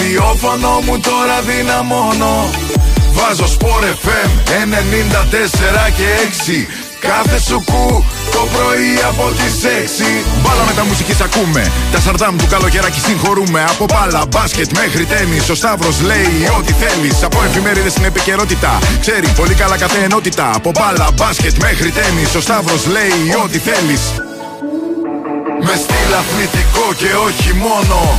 μόνο Το ραδιόφωνο μου τώρα δυναμώνω. Βάζω σπορ FM 94 και 6 Κάθε σου κου το πρωί από τις 6 Μπάλα με τα μουσική ακούμε. Τα σαρτάμ του καλοκαιράκι συγχωρούμε. Από μπάλα, μπάσκετ μέχρι τέννη. Ο Σταύρος λέει ό,τι θέλεις. Από εφημερίδες στην επικαιρότητα Ξέρει πολύ καλά κάθε ενότητα. Από μπάλα, μπάσκετ μέχρι τέννη. Ο Σταύρος λέει ό,τι θέλεις. Με στυλ αθλητικό και όχι μόνο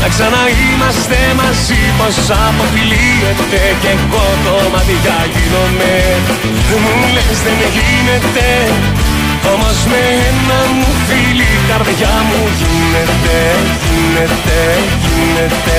να ξαναείμαστε μαζί πως αποκλείεται Και εγώ το μάτια γίνομαι. Μου λες δεν γίνεται Όμως με ένα μου φίλη καρδιά μου γίνεται Γίνεται, γίνεται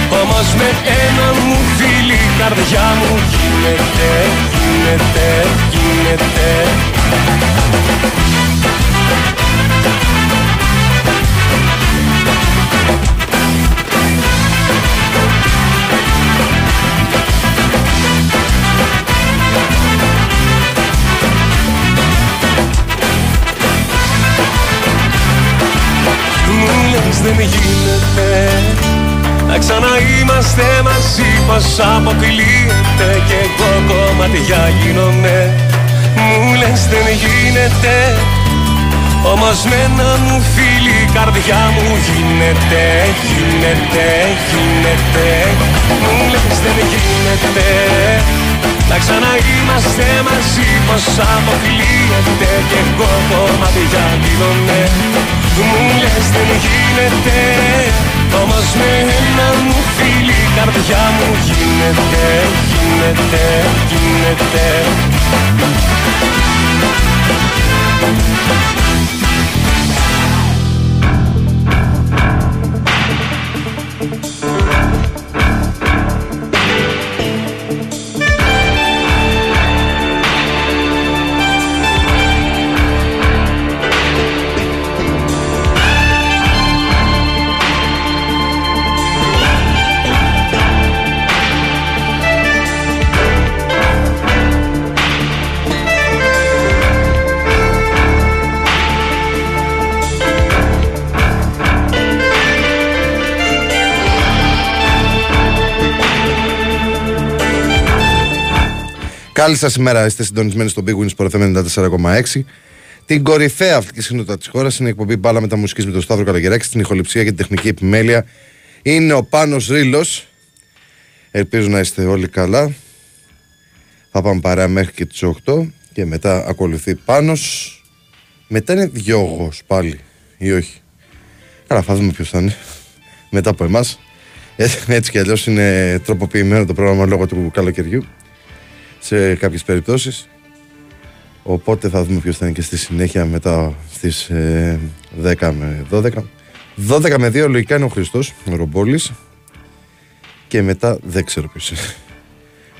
Όμως με ένα μου φίλη καρδιά μου. Γίνεται, γίνεται, γίνεται δεν γίνεται Να ξαναείμαστε μαζί πως αποκλείεται Κι εγώ κομματιά γίνομαι. Μου λες δεν γίνεται όμως με ένα μου φίλη η καρδιά μου γίνεται, γίνεται, γίνεται. Μου λες δεν γίνεται να ξαναείμαστε μαζί πως αποκλείεται Κι εγώ κομματιά γίνομαι. Μου λες δεν γίνεται Όμως με ένα μου φίλη η καρδιά μου γίνεται Γίνεται, γίνεται Καλή σας ημέρα, είστε συντονισμένοι στο Big Wins Sport 94,6. Την κορυφαία αθλητική συχνότητα της χώρας είναι η εκπομπή Μπάλα Μεταμουσική με τον Σταύρο Καλαγεράκη. Στην ηχοληψία και την τεχνική επιμέλεια είναι ο Πάνος Ρήλο. Ελπίζω να είστε όλοι καλά. Θα πάμε παρέα μέχρι και τις 8 και μετά ακολουθεί πάνω. Μετά είναι διόγο πάλι ή όχι. Καλά, θα δούμε ποιος θα είναι. Μετά από εμάς. Έτσι κι αλλιώς είναι τροποποιημένο το πρόγραμμα λόγω του καλοκαιριού σε κάποιες περιπτώσεις. Οπότε θα δούμε ποιος θα είναι και στη συνέχεια μετά στις 10 ε, με 12. 12 με 2 λογικά είναι ο Χριστός, ο Ρομπόλης. Και μετά δεν ξέρω ποιος είναι.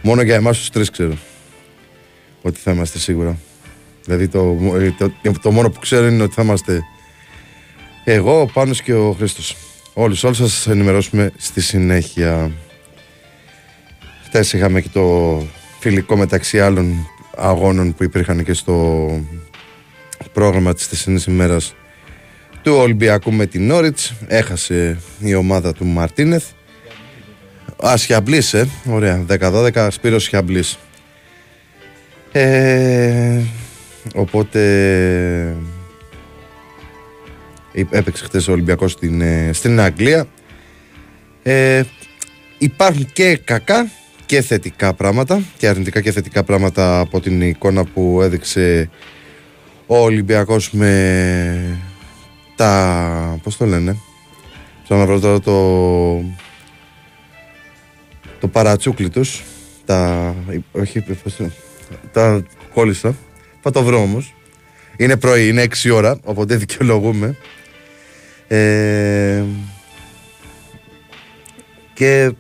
Μόνο για εμάς τους τρεις ξέρω ότι θα είμαστε σίγουρα. Δηλαδή το, το, το, μόνο που ξέρω είναι ότι θα είμαστε εγώ, ο Πάνος και ο Χρήστος. Όλους, όλους θα σας ενημερώσουμε στη συνέχεια. Χθες είχαμε και το φιλικό μεταξύ άλλων αγώνων που υπήρχαν και στο πρόγραμμα της θεσινής ημέρας του Ολυμπιακού με την Νόριτς. Έχασε η ομάδα του Μαρτίνεθ. Α, Σιαμπλής, ε. Ωραία. 10-12, Σπύρος Σιαμπλής. Ε, οπότε έπαιξε χθες ο Ολυμπιακός στην, ε, στην Αγγλία. Ε, υπάρχουν και κακά και θετικά πράγματα και αρνητικά και θετικά πράγματα από την εικόνα που έδειξε ο Ολυμπιακός με τα... πώς το λένε σαν να βρω τώρα το το παρατσούκλι τους τα... όχι πώς το... τα κόλλησα θα το βρω όμως. Είναι πρωί, είναι 6 ώρα οπότε δικαιολογούμε. Ε... και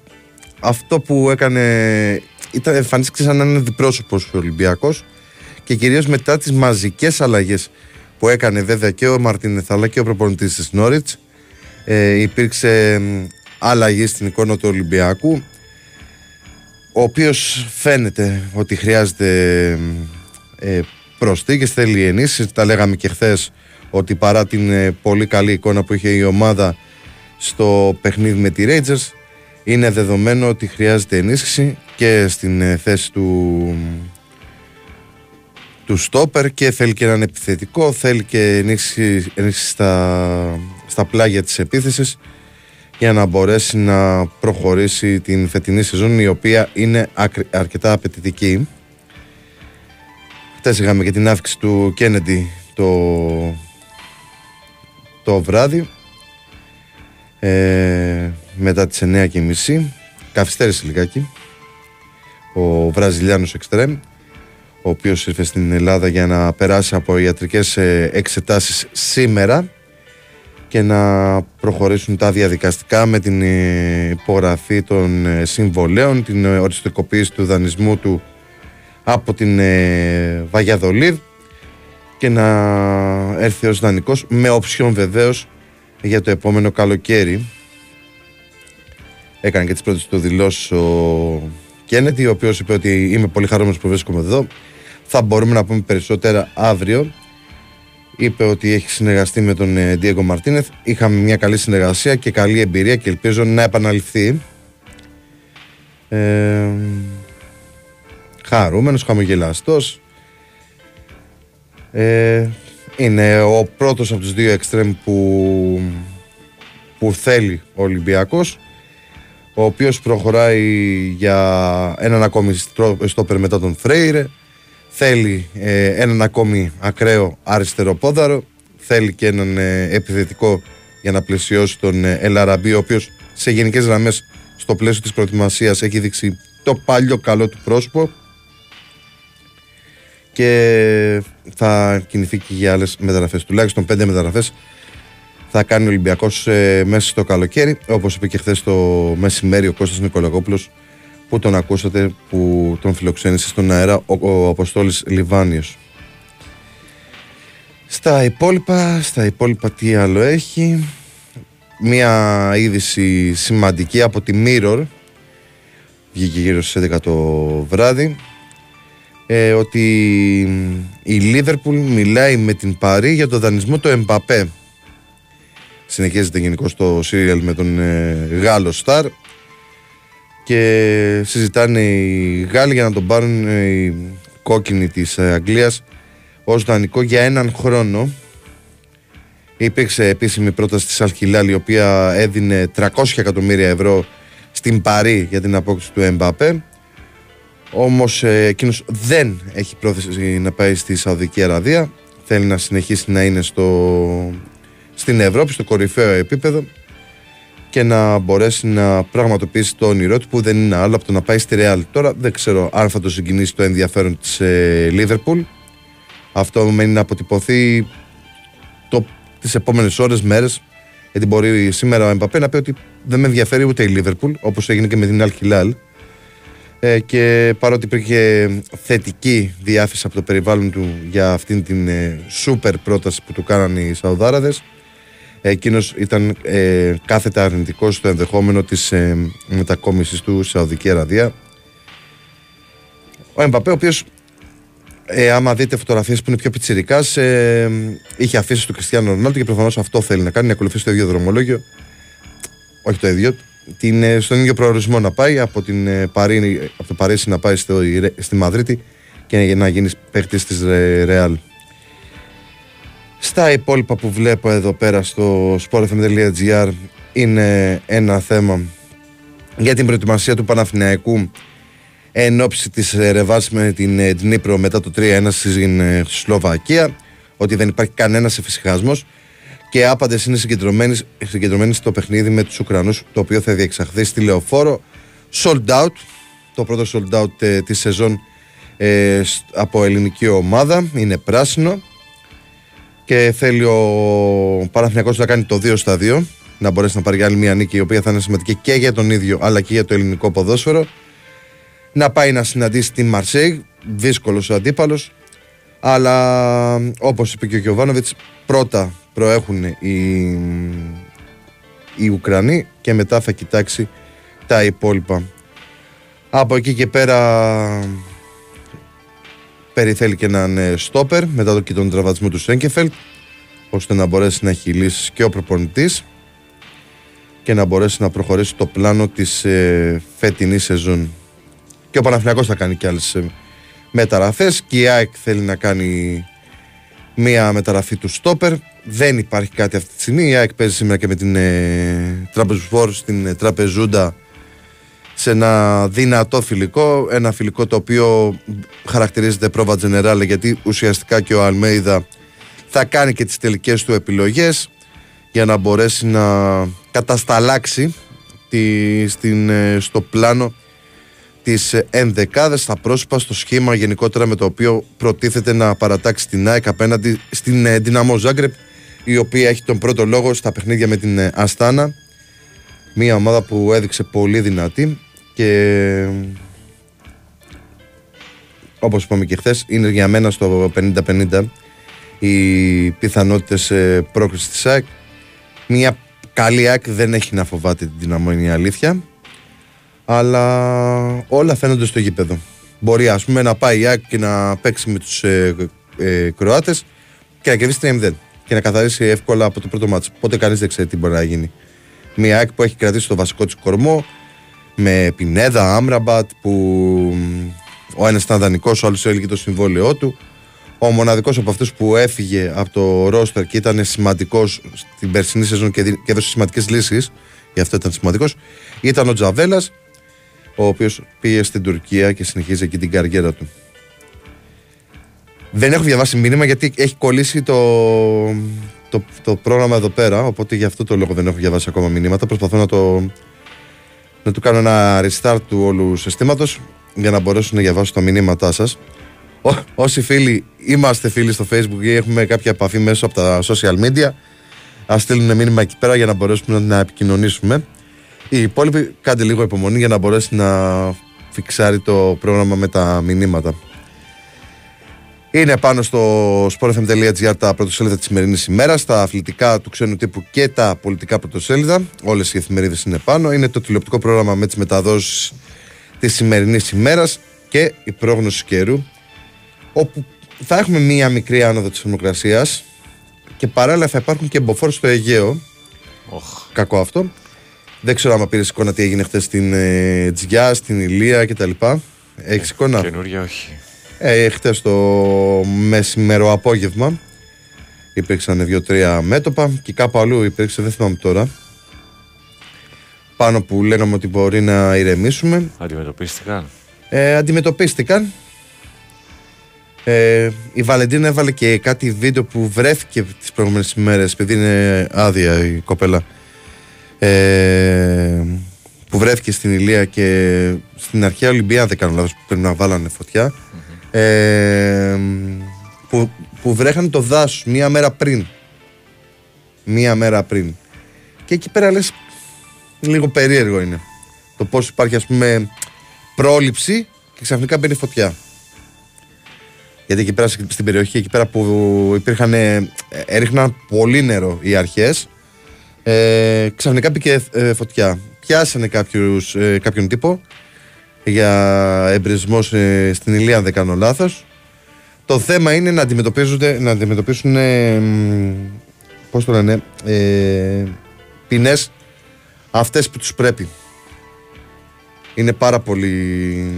αυτό που έκανε ήταν εμφανίστηκε σαν να είναι διπρόσωπος ο Ολυμπιακός και κυρίως μετά τις μαζικές αλλαγές που έκανε βέβαια και ο Μαρτίνεθ αλλά και ο προπονητής της Νόριτς. Ε, υπήρξε αλλαγή στην εικόνα του Ολυμπιακού ο οποίος φαίνεται ότι χρειάζεται ε, προσθήκες, θέλει ενίσχυση. Τα λέγαμε και χθες ότι παρά την ε, πολύ καλή εικόνα που είχε η ομάδα στο παιχνίδι με τη Rangers είναι δεδομένο ότι χρειάζεται ενίσχυση και στην ε, θέση του του στόπερ και θέλει και έναν επιθετικό, θέλει και ενίσχυση, ενίσχυση στα, στα πλάγια της επίθεσης για να μπορέσει να προχωρήσει την φετινή σεζόν η οποία είναι αρκετά απαιτητική. Χτες είχαμε και την αύξηση του Κέννεντι το, το βράδυ ε, μετά τις 9.30 καθυστέρησε λιγάκι. Ο Βραζιλιάνος Εξτρέμ ο οποίος ήρθε στην Ελλάδα για να περάσει από ιατρικές ε, εξετάσεις σήμερα και να προχωρήσουν τα διαδικαστικά με την ε, υπογραφή των ε, συμβολέων, την οριστικοποίηση του δανεισμού του από την Βαγιαδολίδ και να έρθει ως δανεικός με οψιόν βεβαίως για το επόμενο καλοκαίρι. Έκανε και τις πρώτες του δηλώσεις ο Κέννετι, ο οποίος είπε ότι είμαι πολύ χαρούμενος που βρίσκομαι εδώ. Θα μπορούμε να πούμε περισσότερα αύριο. Είπε ότι έχει συνεργαστεί με τον Ντίεγκο Μαρτίνεθ. Είχαμε μια καλή συνεργασία και καλή εμπειρία και ελπίζω να επαναληφθεί. Ε, χαρούμενος, χαμογελαστός. Ε, είναι ο πρώτος από τους δύο εξτρέμ που, που θέλει ο Ολυμπιακός ο οποίος προχωράει για έναν ακόμη στόπερ μετά τον Φρέιρε θέλει ε, έναν ακόμη ακραίο αριστερό πόδαρο θέλει και έναν ε, επιθετικό για να πλαισιώσει τον ε, Ελαραμπή ο οποίος σε γενικές γραμμές στο πλαίσιο της προετοιμασίας έχει δείξει το παλιό καλό του πρόσωπο και θα κινηθεί και για άλλες μεταγραφές. Τουλάχιστον πέντε μεταγραφές θα κάνει ο Ολυμπιακός ε, μέσα στο καλοκαίρι. Όπως είπε και χθες το μεσημέρι ο Κώστας Νικολακόπουλος, που τον ακούσατε, που τον φιλοξένησε στον αέρα ο, ο Αποστόλης Λιβάνιος. Στα υπόλοιπα, στα υπόλοιπα τι άλλο έχει; Μία είδηση σημαντική από τη Mirror. Βγήκε γύρω στις 11 το βράδυ ε, ότι η Λίβερπουλ μιλάει με την Παρή για το δανεισμό του Εμπαπέ. Συνεχίζεται γενικώ το σύριαλ με τον ε, Γάλλος Σταρ και συζητάνε οι Γάλλοι για να τον πάρουν ε, οι κόκκινη της ε, Αγγλίας ως δανεικό για έναν χρόνο. Υπήρξε επίσημη πρόταση της Αλχιλάλ η οποία έδινε 300 εκατομμύρια ευρώ στην Παρή για την απόκτηση του Εμπαπέ. Όμως ε, εκείνος δεν έχει πρόθεση να πάει στη Σαουδική Αραβία. Θέλει να συνεχίσει να είναι στο, στην Ευρώπη, στο κορυφαίο επίπεδο και να μπορέσει να πραγματοποιήσει το όνειρό του που δεν είναι άλλο από το να πάει στη Ρεάλ. Τώρα δεν ξέρω αν θα το συγκινήσει το ενδιαφέρον της Λίβερπουλ. Αυτό μένει να αποτυπωθεί το, τις επόμενες ώρες, μέρες γιατί μπορεί σήμερα ο Εμπαπέ να πει ότι δεν με ενδιαφέρει ούτε η Λίβερπουλ όπως έγινε και με την Αλκιλάλ ε, και παρότι υπήρχε θετική διάθεση από το περιβάλλον του για αυτήν την ε, σούπερ πρόταση που του κάνανε οι Σαουδάραδες Εκείνος ήταν ε, κάθετα αρνητικός στο ενδεχόμενο της ε, μετακόμισης του σε Σαουδική Αραβία. Ο Εμπαπέ, ο οποίος, ε, άμα δείτε φωτογραφίες που είναι πιο πιτσυρικά, ε, είχε αφήσει του Κριστιανό Ρονάλντο και προφανώς αυτό θέλει να κάνει, να ακολουθήσει το ίδιο δρομολόγιο. Όχι το ίδιο, την, ε, στον ίδιο προορισμό να πάει, από, την, ε, Παρί, από το Παρίσι να πάει στο, στη Μαδρίτη και να γίνεις παίκτης της Ρεάλ. Στα υπόλοιπα που βλέπω εδώ πέρα στο sportfm.gr είναι ένα θέμα για την προετοιμασία του Παναθηναϊκού εν ώψη της ρεβάς με την ε, Νύπρο μετά το 3-1 στην ε, Σλοβακία ότι δεν υπάρχει κανένας εφησυχασμός και άπαντες είναι συγκεντρωμένοι, συγκεντρωμένοι στο παιχνίδι με τους Ουκρανούς το οποίο θα διεξαχθεί στη Λεωφόρο. Sold out το πρώτο sold out ε, της σεζόν ε, από ελληνική ομάδα. Είναι πράσινο. Και θέλει ο Παναθηναϊκός να κάνει το 2 στα 2 να μπορέσει να πάρει άλλη μια νίκη η οποία θα είναι σημαντική και για τον ίδιο αλλά και για το ελληνικό ποδόσφαιρο. Να πάει να συναντήσει την Μαρσέη δύσκολος ο αντίπαλος. Αλλά όπως είπε και ο Γιωβάνοβιτς πρώτα προέχουν οι, οι Ουκρανοί και μετά θα κοιτάξει τα υπόλοιπα από εκεί και πέρα Περιθέλει και έναν στόπερ μετά το και τον τραυματισμό του Σέγκεφελτ ώστε να μπορέσει να έχει λύσει και ο προπονητής και να μπορέσει να προχωρήσει το πλάνο της ε, φετινής σεζόν. Και ο Παναθηναϊκός θα κάνει και άλλες ε, μεταγραφές και η ΑΕΚ θέλει να κάνει μία μεταγραφή του στόπερ. Δεν υπάρχει κάτι αυτή τη στιγμή. Η ΑΕΚ παίζει σήμερα και με την ε, Τραπεζουφόρ στην ε, Τραπεζούντα σε ένα δυνατό φιλικό. Ένα φιλικό το οποίο χαρακτηρίζεται πρόβα τζενεράλε γιατί ουσιαστικά και ο Αλμέιδα θα κάνει και τις τελικές του επιλογές για να μπορέσει να κατασταλάξει τη, στην, ε, στο πλάνο τις ενδεκάδες στα πρόσωπα στο σχήμα γενικότερα με το οποίο προτίθεται να παρατάξει την ΑΕΚ απέναντι στην ε, Δυναμό Ζάγκρεπ η οποία έχει τον πρώτο λόγο στα παιχνίδια με την ε, Αστάνα. Μια ομάδα που έδειξε πολύ δυνατή και όπως είπαμε και χθες, είναι για μένα στο 50-50 οι πιθανότητες ε, πρόκρισης της ΑΕΚ. Μια καλή ΑΕΚ δεν έχει να φοβάται την δυναμό είναι η αλήθεια αλλά όλα φαίνονται στο γήπεδο. Μπορεί ας πούμε να πάει η ΑΕΚ και να παίξει με τους ε, ε, Κροάτες και να κερδίσει 3-0 και να καθαρίσει εύκολα από το πρώτο μάτσο Πότε κανείς δεν ξέρει τι μπορεί να γίνει. Μια ΑΕΚ που έχει κρατήσει το βασικό της κορμό με Πινέδα, Άμραμπατ που ο ένας ήταν δανεικός, ο άλλος έλεγε το συμβόλαιό του. Ο μοναδικός από αυτούς που έφυγε από το ρόστερ και ήταν σημαντικός στην περσινή σεζόν και έδωσε σημαντικές λύσεις, γι' αυτό ήταν σημαντικός, ήταν ο Τζαβέλας, ο οποίος πήγε στην Τουρκία και συνεχίζει εκεί την καριέρα του. Δεν έχω διαβάσει μήνυμα γιατί έχει κολλήσει το, το, το πρόγραμμα εδώ πέρα, οπότε γι' αυτό το λόγο δεν έχω διαβάσει ακόμα μηνύματα. Προσπαθώ να το, να του κάνω ένα restart του όλου συστήματος για να μπορέσω να διαβάσω τα μηνύματά σας. Όσοι φίλοι είμαστε φίλοι στο facebook ή έχουμε κάποια επαφή μέσω από τα social media, ας στείλουν μήνυμα εκεί πέρα για να μπορέσουμε να επικοινωνήσουμε. Οι υπόλοιποι κάντε λίγο υπομονή για να μπορέσει να φιξάρει το πρόγραμμα με τα μηνύματα. Είναι πάνω στο sportfm.gr τα πρωτοσέλιδα της σημερινής ημέρας, τα αθλητικά του ξένου τύπου και τα πολιτικά πρωτοσέλιδα. Όλες οι εφημερίδες είναι πάνω. Είναι το τηλεοπτικό πρόγραμμα με τις μεταδόσεις της σημερινής ημέρας και η πρόγνωση καιρού. Όπου θα έχουμε μία μικρή άνοδο της θερμοκρασίας και παράλληλα θα υπάρχουν και μποφόρ στο Αιγαίο. Oh. Κακό αυτό. Δεν ξέρω αν πήρες εικόνα τι έγινε χθες στην ε, Τζιά, στην Ηλία κτλ. Έχεις ε, εικόνα; Καινούργια όχι. Ε, χτες το μεσημέρο απόγευμα υπήρξαν δύο-τρία μέτωπα και κάπου αλλού υπήρξε, δεν θυμάμαι τώρα, πάνω που λέγαμε ότι μπορεί να ηρεμήσουμε. Αντιμετωπίστηκαν; Ε, αντιμετωπίστηκαν. Ε, η Βαλεντίνα έβαλε και κάτι βίντεο που βρέθηκε τις προηγούμενες ημέρες επειδή είναι άδεια η κοπέλα ε, που βρέθηκε στην Ηλία και στην αρχαία Ολυμπία δεν κάνω λάθος που πρέπει να βάλανε φωτιά. Ε, που, που βρέχανε το δάσος μία μέρα πριν. Μία μέρα πριν. Και εκεί πέρα λες λίγο περίεργο είναι. Το πως υπάρχει ας πούμε πρόληψη και ξαφνικά μπαίνει φωτιά. Γιατί εκεί πέρα στην περιοχή, εκεί πέρα που υπήρχαν, ε, έριχναν πολύ νερό οι αρχές ε, ξαφνικά μπήκε ε, φωτιά. Πιάσανε κάποιους, ε, κάποιον τύπο για εμπρισμός στην Ηλία, αν δεν κάνω λάθος. Το θέμα είναι να, αντιμετωπίζονται, να αντιμετωπίσουν πώς το λένε, ε, ποινές αυτές που τους πρέπει. Είναι πάρα πολύ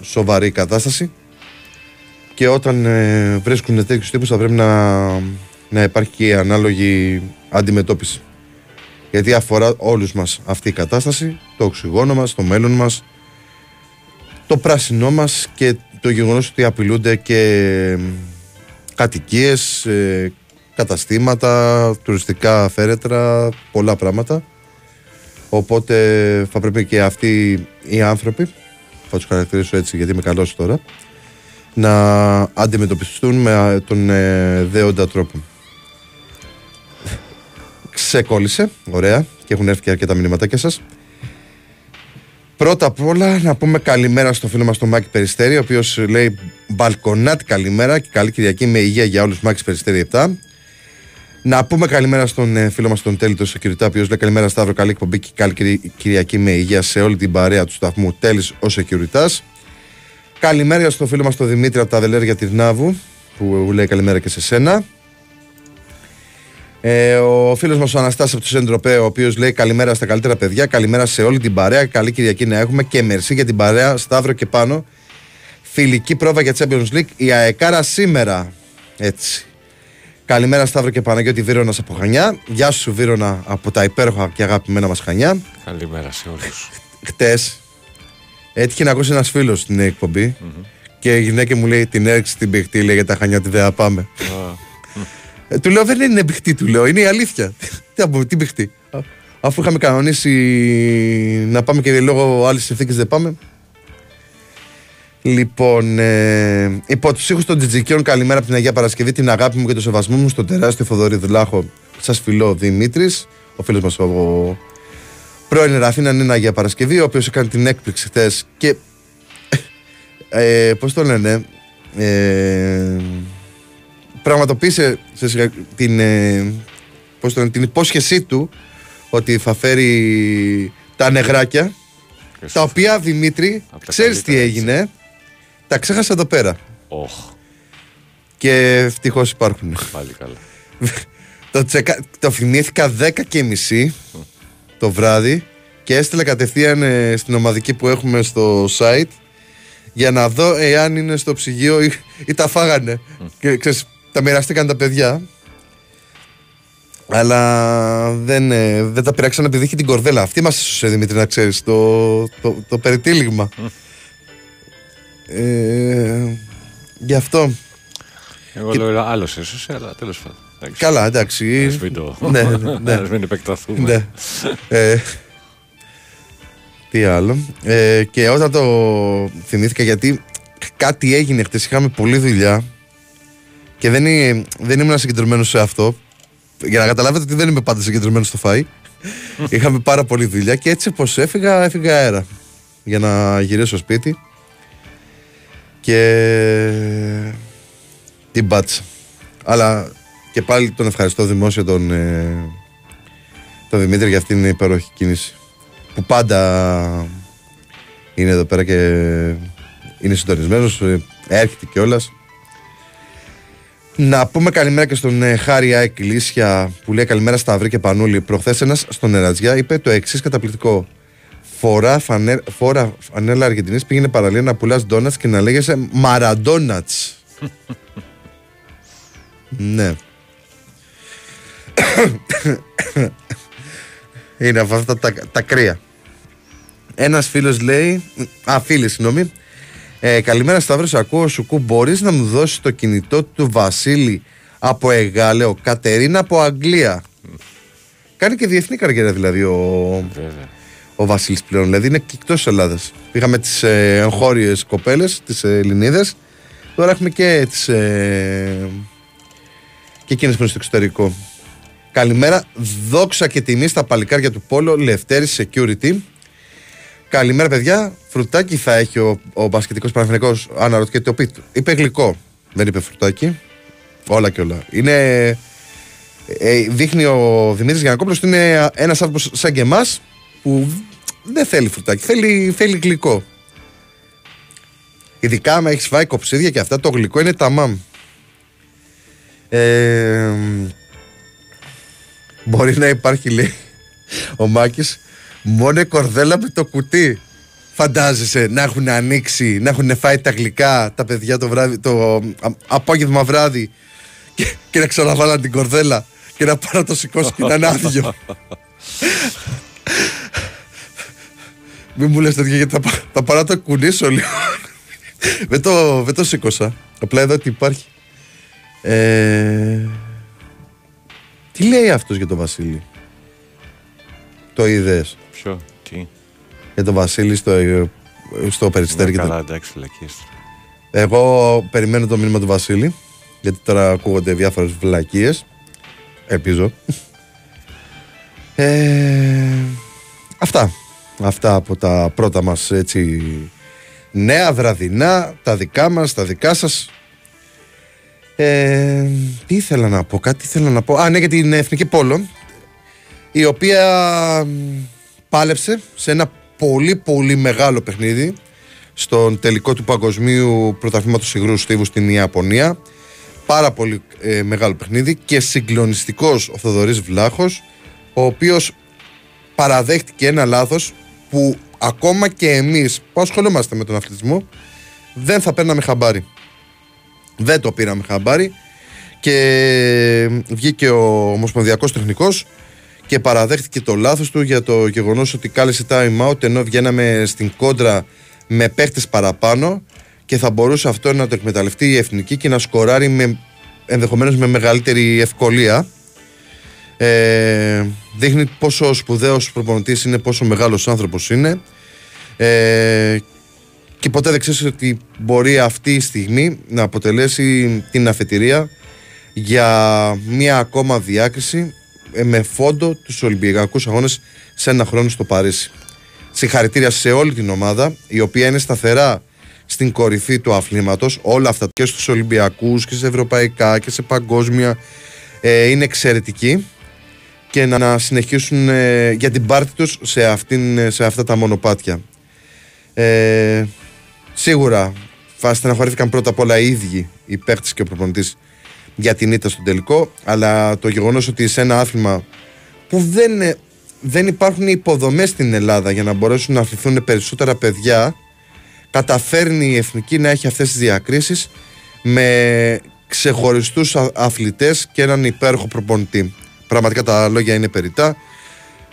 σοβαρή η κατάσταση και όταν ε, βρίσκουν τέτοιους τύπους θα πρέπει να, να υπάρχει και η ανάλογη αντιμετώπιση. Γιατί αφορά όλους μας αυτή η κατάσταση, το οξυγόνο μας, το μέλλον μας, το πράσινό μας και το γεγονός ότι απειλούνται και κατοικίες, ε, καταστήματα, τουριστικά φέρετρα, πολλά πράγματα. Οπότε θα πρέπει και αυτοί οι άνθρωποι, θα τους χαρακτηρίσω έτσι γιατί είμαι καλός τώρα, να αντιμετωπιστούν με τον ε, δέοντα τρόπο. Ξεκόλλησε, ωραία, και έχουν έρθει και αρκετά μηνύματάκια σας. Πρώτα απ' όλα να πούμε καλημέρα στο φίλο μας τον Μάκη Περιστέρη, ο οποίος λέει μπαλκονάτη καλημέρα και καλή Κυριακή με υγεία για όλους Μάκης Περιστέρη 7. Να πούμε καλημέρα στον ε, φίλο μας τον Τέλη του Σεκυριτά, ο οποίος λέει καλημέρα Σταύρο, καλή εκπομπή και καλή Κυριακή με υγεία σε όλη την παρέα του σταθμού Τέλης ο Σεκυριτά. Καλημέρα στο φίλο μας τον Δημήτρη από τα Δελέρια τη Νάβου, που λέει καλημέρα και σε σένα. Ε, ο φίλος μας ο Αναστάσης από το Σεντροπέ, ο οποίος λέει καλημέρα στα καλύτερα παιδιά, καλημέρα σε όλη την παρέα. Καλή Κυριακή να έχουμε και μερσή για την παρέα, Σταύρο και πάνω. Φιλική πρόβα για Champions League. Η ΑΕΚΑΡΑ σήμερα. Έτσι. Καλημέρα Σταύρο και Παναγιώτη Βίρονα από Χανιά. Γεια σου Βίρονα από τα υπέροχα και αγαπημένα μας Χανιά. Καλημέρα σε όλους. Χτες έτυχε να ακούσει ένας φίλος στην εκπομπη και η γυναίκα μου λέει την έριξε την παιχτή, λέει για τα Χανιά, τη δεν πάμε. Ε, του λέω δεν είναι παιχτή, του λέω, είναι η αλήθεια. τι να τι παιχτή. Αφού είχαμε κανονίσει να πάμε και λόγω άλλης συνθήκης δεν πάμε. Λοιπόν, ε, υπό τους ήχους των Τζιτζικιών, καλημέρα από την Αγία Παρασκευή, την αγάπη μου και το σεβασμό μου στον τεράστιο Θοδωρή Δουλάχο. Σας φιλώ Δημήτρης, ο φίλος μας ο πρώην Ραφίνα είναι Αγία Παρασκευή, ο οποίος έκανε την έκπληξη χθες και. Ε, Πώς το λένε, ε, πραγματοποίησε σε, την, ε, πώς το λένε, την υπόσχεσή του ότι θα φέρει τα νεγράκια. Τα οποία Δημήτρη, ξέρεις τι έγινε, τα ξέχασα εδώ πέρα. Oh. Και ευτυχώς υπάρχουν. Πάλι καλά. το, τσεκα... το θυμήθηκα 10 και μισή το βράδυ και έστειλα κατευθείαν ε, στην ομαδική που έχουμε στο site για να δω εάν είναι στο ψυγείο ή, ή τα φάγανε. Και ξέρεις, τα μοιραστήκαν τα παιδιά. Αλλά δεν, ε, δεν τα πειράξαν επειδή είχε την κορδέλα. Αυτή μας έσωσε Δημήτρη να ξέρεις το, το, το περιτύλιγμα. Ε, γι' αυτό. Εγώ και... λέω άλλος έσωσε, αλλά τέλος πάντων. Καλά, εντάξει. Ας μην το. ναι, ναι, ναι. μην επεκταθούμε. Ναι. ε, τι άλλο. Ε, και όταν το θυμήθηκα γιατί κάτι έγινε χτες, είχαμε πολλή δουλειά και δεν, δεν ήμουν συγκεντρωμένος σε αυτό. Για να καταλάβετε ότι δεν είμαι πάντα συγκεντρωμένος στο φάι. είχαμε πάρα πολλή δουλειά και έτσι πως έφυγα, έφυγα αέρα για να γυρίσω σπίτι και την πάτησα. Αλλά και πάλι τον ευχαριστώ δημόσια τον, ε, τον Δημήτρη για αυτήν την υπέροχη κίνηση που πάντα είναι εδώ πέρα και είναι συντονισμένος, ε, έρχεται κιόλας. Να πούμε καλημέρα και στον ε, Χάρη Άικ που λέει καλημέρα στα Αυρή και Πανούλη. Προχθές ένας στον Ερατζιά είπε το εξής καταπληκτικό. φορά φανέ, φόρα φανέλα Αργεντινής πήγαινε παραλία να πουλάς ντόνατς και να λέγεσαι Μαραντόνατς. ναι. Είναι από αυτά τα, τα κρύα. Ένας φίλος λέει, α φίλη συγγνώμη, ε, καλημέρα Σταύρος, ακούω Σουκού, μπορείς να μου δώσεις το κινητό του Βασίλη από Εγάλεο, Κατερίνα από Αγγλία; Κάνει και διεθνή καριέρα δηλαδή ο, ο Βασίλης πλέον, δηλαδή είναι και εκτός Ελλάδας. Πήγαμε τις ε, εγχώριες κοπέλες, τις ε, Ελληνίδες, τώρα έχουμε και τις... Ε, και εκείνες που είναι στο εξωτερικό. Καλημέρα, δόξα και τιμή στα παλικάρια του Πόλο, Λευτέρη Security. Καλημέρα, παιδιά. Φρουτάκι θα έχει ο, ο μπασκετικός Παναθυνικό. Αναρωτιέται το πίτ. Είπε γλυκό. Δεν είπε φρουτάκι. Όλα και όλα. Είναι. Ε, δείχνει ο Δημήτρης Γιανακόπουλος ότι είναι ένας άνθρωπος σαν και εμάς που δεν θέλει φρουτάκι. Θέλει, θέλει γλυκό. Ειδικά αν έχεις φάει κοψίδια και αυτά, το γλυκό είναι ταμάμ. Ε, μπορεί να υπάρχει, λέει ο Μάκης, μόνο κορδέλα με το κουτί. Φαντάζεσαι να έχουν ανοίξει, να έχουν φάει τα γλυκά τα παιδιά το, βράδυ, το α, απόγευμα βράδυ και, και να ξαναβάλαν την κορδέλα και να πάρω το σηκώσει και να είναι άδειο. Μην μου λες τέτοια γιατί θα, θα πάρω το κουνήσω λίγο. δεν, το, δεν το σήκωσα. Απλά εδώ τι υπάρχει. Ε, τι λέει αυτός για τον Βασίλη; Το είδες; Ποιο, τι; Για τον Βασίλη στο, στο περιστέρι. Ναι, και το- καλά, εντάξει, φυλακίες. Εγώ περιμένω το μήνυμα του Βασίλη. Γιατί τώρα ακούγονται διάφορες βλακίες. Ελπίζω. Ε, αυτά. Αυτά από τα πρώτα μας έτσι νέα βραδινά, τα δικά μας, τα δικά σας. Ε, τι ήθελα να πω, κάτι ήθελα να πω. Α, ναι, για την Εθνική Πόλο, η οποία μ, πάλεψε σε ένα πολύ πολύ μεγάλο παιχνίδι στον τελικό του παγκοσμίου πρωταθλήματος υγρού στίβου στην Ιαπωνία. Πάρα πολύ ε, μεγάλο παιχνίδι και συγκλονιστικός ο Θοδωρής Βλάχος, ο οποίος παραδέχτηκε ένα λάθος που ακόμα και εμείς που ασχολούμαστε με τον αθλητισμό δεν θα παίρναμε χαμπάρι. Δεν το πήραμε χαμπάρι και βγήκε ο Ομοσπονδιακός Τεχνικός και παραδέχτηκε το λάθος του για το γεγονός ότι κάλεσε time out ενώ βγαίναμε στην κόντρα με παίχτες παραπάνω και θα μπορούσε αυτό να το εκμεταλλευτεί η Εθνική και να σκοράρει με, ενδεχομένως με μεγαλύτερη ευκολία. Ε, δείχνει πόσο σπουδαίος προπονητής είναι, πόσο μεγάλος άνθρωπος είναι ε, και ποτέ δεν ξέρεις ότι μπορεί αυτή η στιγμή να αποτελέσει την αφετηρία για μια ακόμα διάκριση ε, με φόντο τους Ολυμπιακούς Αγώνες σε ένα χρόνο στο Παρίσι. Συγχαρητήρια σε όλη την ομάδα η οποία είναι σταθερά στην κορυφή του αθλήματος όλα αυτά και στους Ολυμπιακούς και σε ευρωπαϊκά και σε παγκόσμια ε, είναι εξαιρετικοί και να, να συνεχίσουν ε, για την πάρτη τους σε, αυτήν, σε αυτά τα μονοπάτια. Ε, σίγουρα θα στεναχωρήθηκαν πρώτα απ' όλα οι ίδιοι οι παίκτες και ο προπονητής για την ήττα στον τελικό αλλά το γεγονός ότι σε ένα άθλημα που δεν, ε, δεν υπάρχουν οι υποδομές στην Ελλάδα για να μπορέσουν να αθληθούν περισσότερα παιδιά καταφέρνει η Εθνική να έχει αυτές τις διακρίσεις με ξεχωριστούς α- αθλητές και έναν υπέροχο προπονητή. Πραγματικά τα λόγια είναι περιτά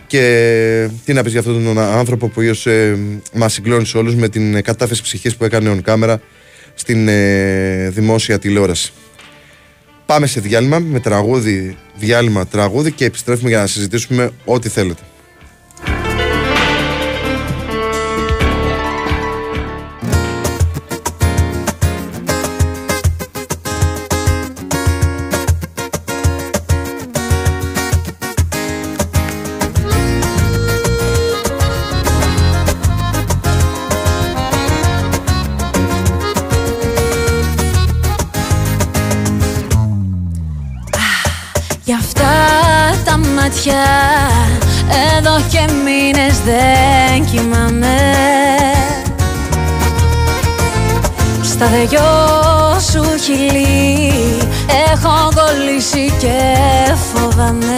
και τι να πεις για αυτόν τον άνθρωπο που ίσως ε, μας συγκλώνησε όλους με την ε, κατάφεση ψυχής που έκανε on camera στην ε, δημόσια τηλεόραση. Πάμε σε διάλειμμα με τραγούδι, διάλειμμα τραγούδι και επιστρέφουμε για να συζητήσουμε ό,τι θέλετε. Τα μάτια Εδώ και μήνες δεν κοιμάμαι. Στα δυο σου χειλή Έχω κολλήσει και φοβάμαι.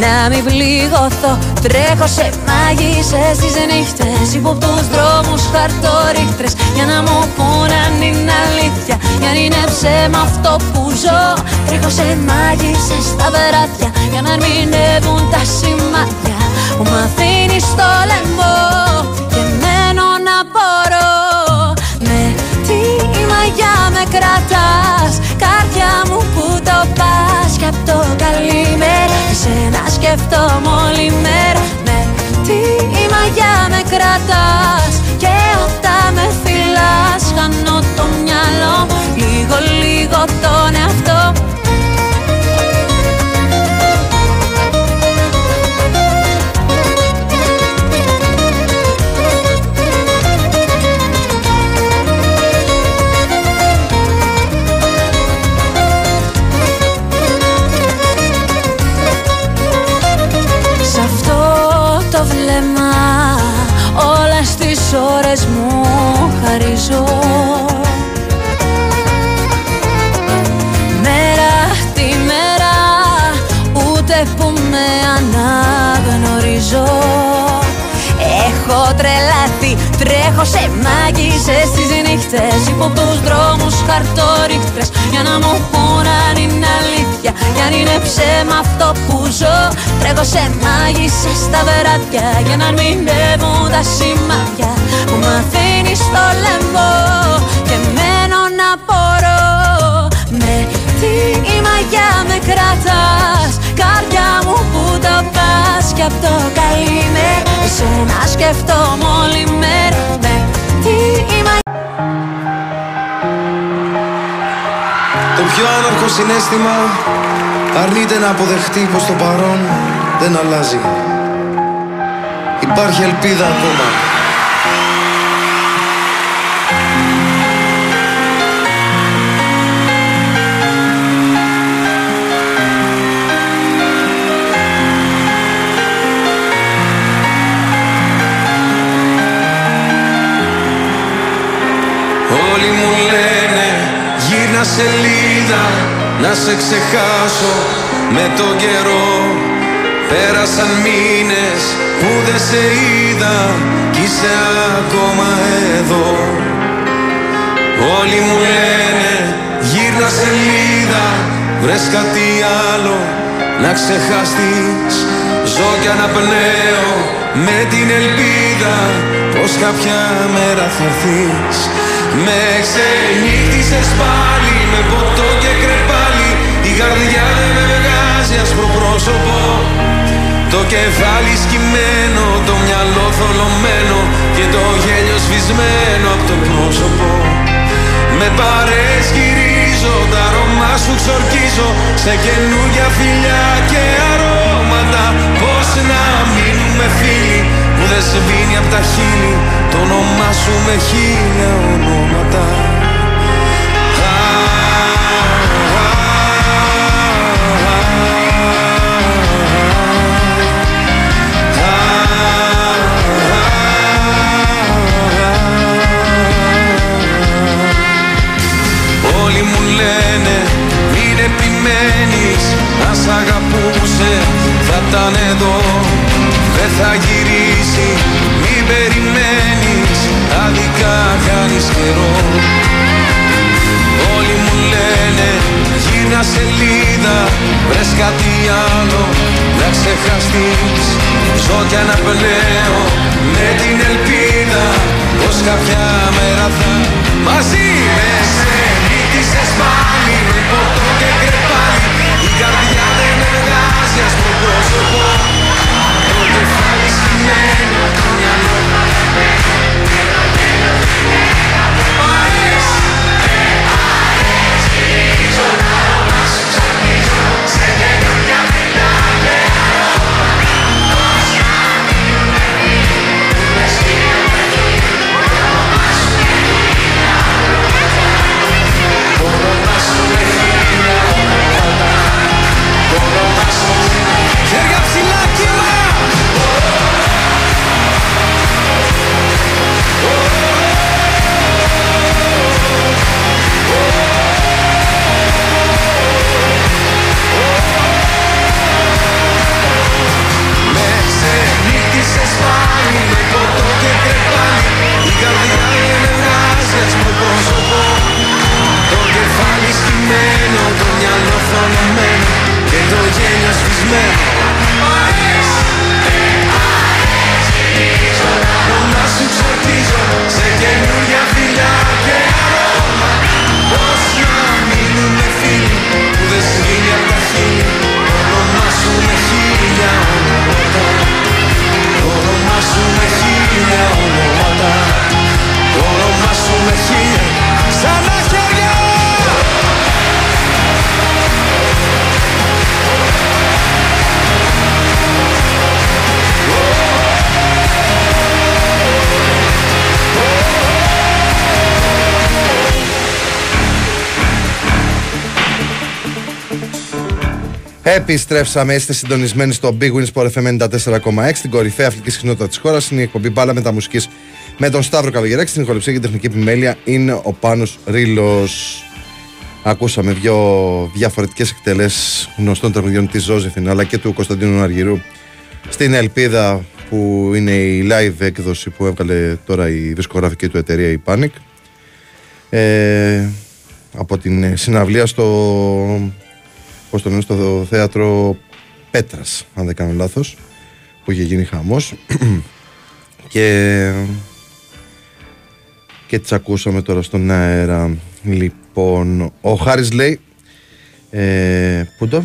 Να μην πληγωθώ Τρέχω σε μάγισσες τις νύχτες. Υπό τους δρόμους χαρτορίχτρες Για να μου πούν αν είναι αλήθεια. Για αν είναι ψέμα αυτό που ζω Τρέχω σε μάγισσες στα βεράτια Για να ερμηνεύουν τα σημάδια Που μ' αφήνει στο λαιμό. Και μένω να μπορώ. Με τι μαγιά με κρατάς Καρδιά μου που το πας. Κι απ' το καλημέρα Εσένα σκεφτόμαι όλη μέρα. Με τι μαγιά με κρατάς Και όταν με φυλάς. Χάνω το μυαλό Λίγο λίγο τον εαυτό τρέχω σε μάγισσες τις νύχτες Υπό τους δρόμους χαρτορίχτρες Για να μου πούν αν είναι αλήθεια Για αν είναι ψέμα αυτό που ζω. Τρέχω σε μάγισσες στα βεράτια Για να ερμηνεύουν τα σημάδια Που μ' αφήνει στο λαιμό. Και μένω να μπορώ Με τι η μαγιά με κρατάς Καρδιά μου που το πας. Κι απ' το καλημέρα Εσένα σκεφτόμαι όλη μέρα πιο άναρχο συνέστημα αρνείται να αποδεχτεί πως το παρόν δεν αλλάζει. Υπάρχει ελπίδα ακόμα. Γύρνα σελίδα να σε ξεχάσω με τον καιρό. Πέρασαν μήνες που δεν σε είδα κι είσαι ακόμα εδώ. Όλοι μου λένε γύρνα σελίδα βρες κάτι άλλο να ξεχαστείς. Ζω κι αναπνέω με την ελπίδα πως κάποια μέρα θα έρθεις Με ξενύχτησες πάλι με ποτό και κρεπάλι. Η καρδιά δεν με βγάζει άσπρο πρόσωπο. Το κεφάλι σκυμμένο, το μυαλό θολωμένο Και το γέλιο σβησμένο από το πρόσωπο. Με παρές γυρίζω, τα αρώμα σου ξορκίζω Σε καινούργια φιλιά και αρώματα. Πώς να μείνουμε φίλοι που δεν σβήνει απ' τα χείλη. Το όνομά σου με χίλια ονόματα. Όλοι μου λένε μην επιμένεις Να σ' αγαπούσε θα ήταν εδώ Δεν θα γυρίσει μην περιμένεις Άδικα κάνεις καιρό. Όλοι μου λένε γύρνα σελίδα Βρες κάτι άλλο να ξεχαστείς. Ζω κι αναπνέω με την ελπίδα Πως κάποια μέρα θα μαζί με ξενύχτησες πάλι Με ποτό και κρεπάλι Η καρδιά δεν με βγάζει άσπρο πρόσωπο Το κεφάλι Επιστρέψαμε, είστε συντονισμένοι στο Big Wins Sport FM 94,6, την κορυφαία αθλητική συχνότητα της χώρας. Είναι η εκπομπή μπάλα μεταμουσική με τον Σταύρο Καλογεράκη. Στην ηχοληψία και τεχνική επιμέλεια είναι ο Πάνος Ρήλο. Ακούσαμε δύο διαφορετικές εκτελέσεις γνωστών τραγουδιών της Ζώζεφιν αλλά και του Κωνσταντίνου Αργυρού στην Ελπίδα που είναι η live έκδοση που έβγαλε τώρα η δισκογραφική του εταιρεία η Panic. Ε, από την συναυλία στο πώς το λένε, στο θέατρο Πέτρας, αν δεν κάνω λάθος, που είχε γίνει χαμός. και και τις ακούσαμε τώρα στον αέρα. Λοιπόν, ο Χάρης λέει, ε, πού το,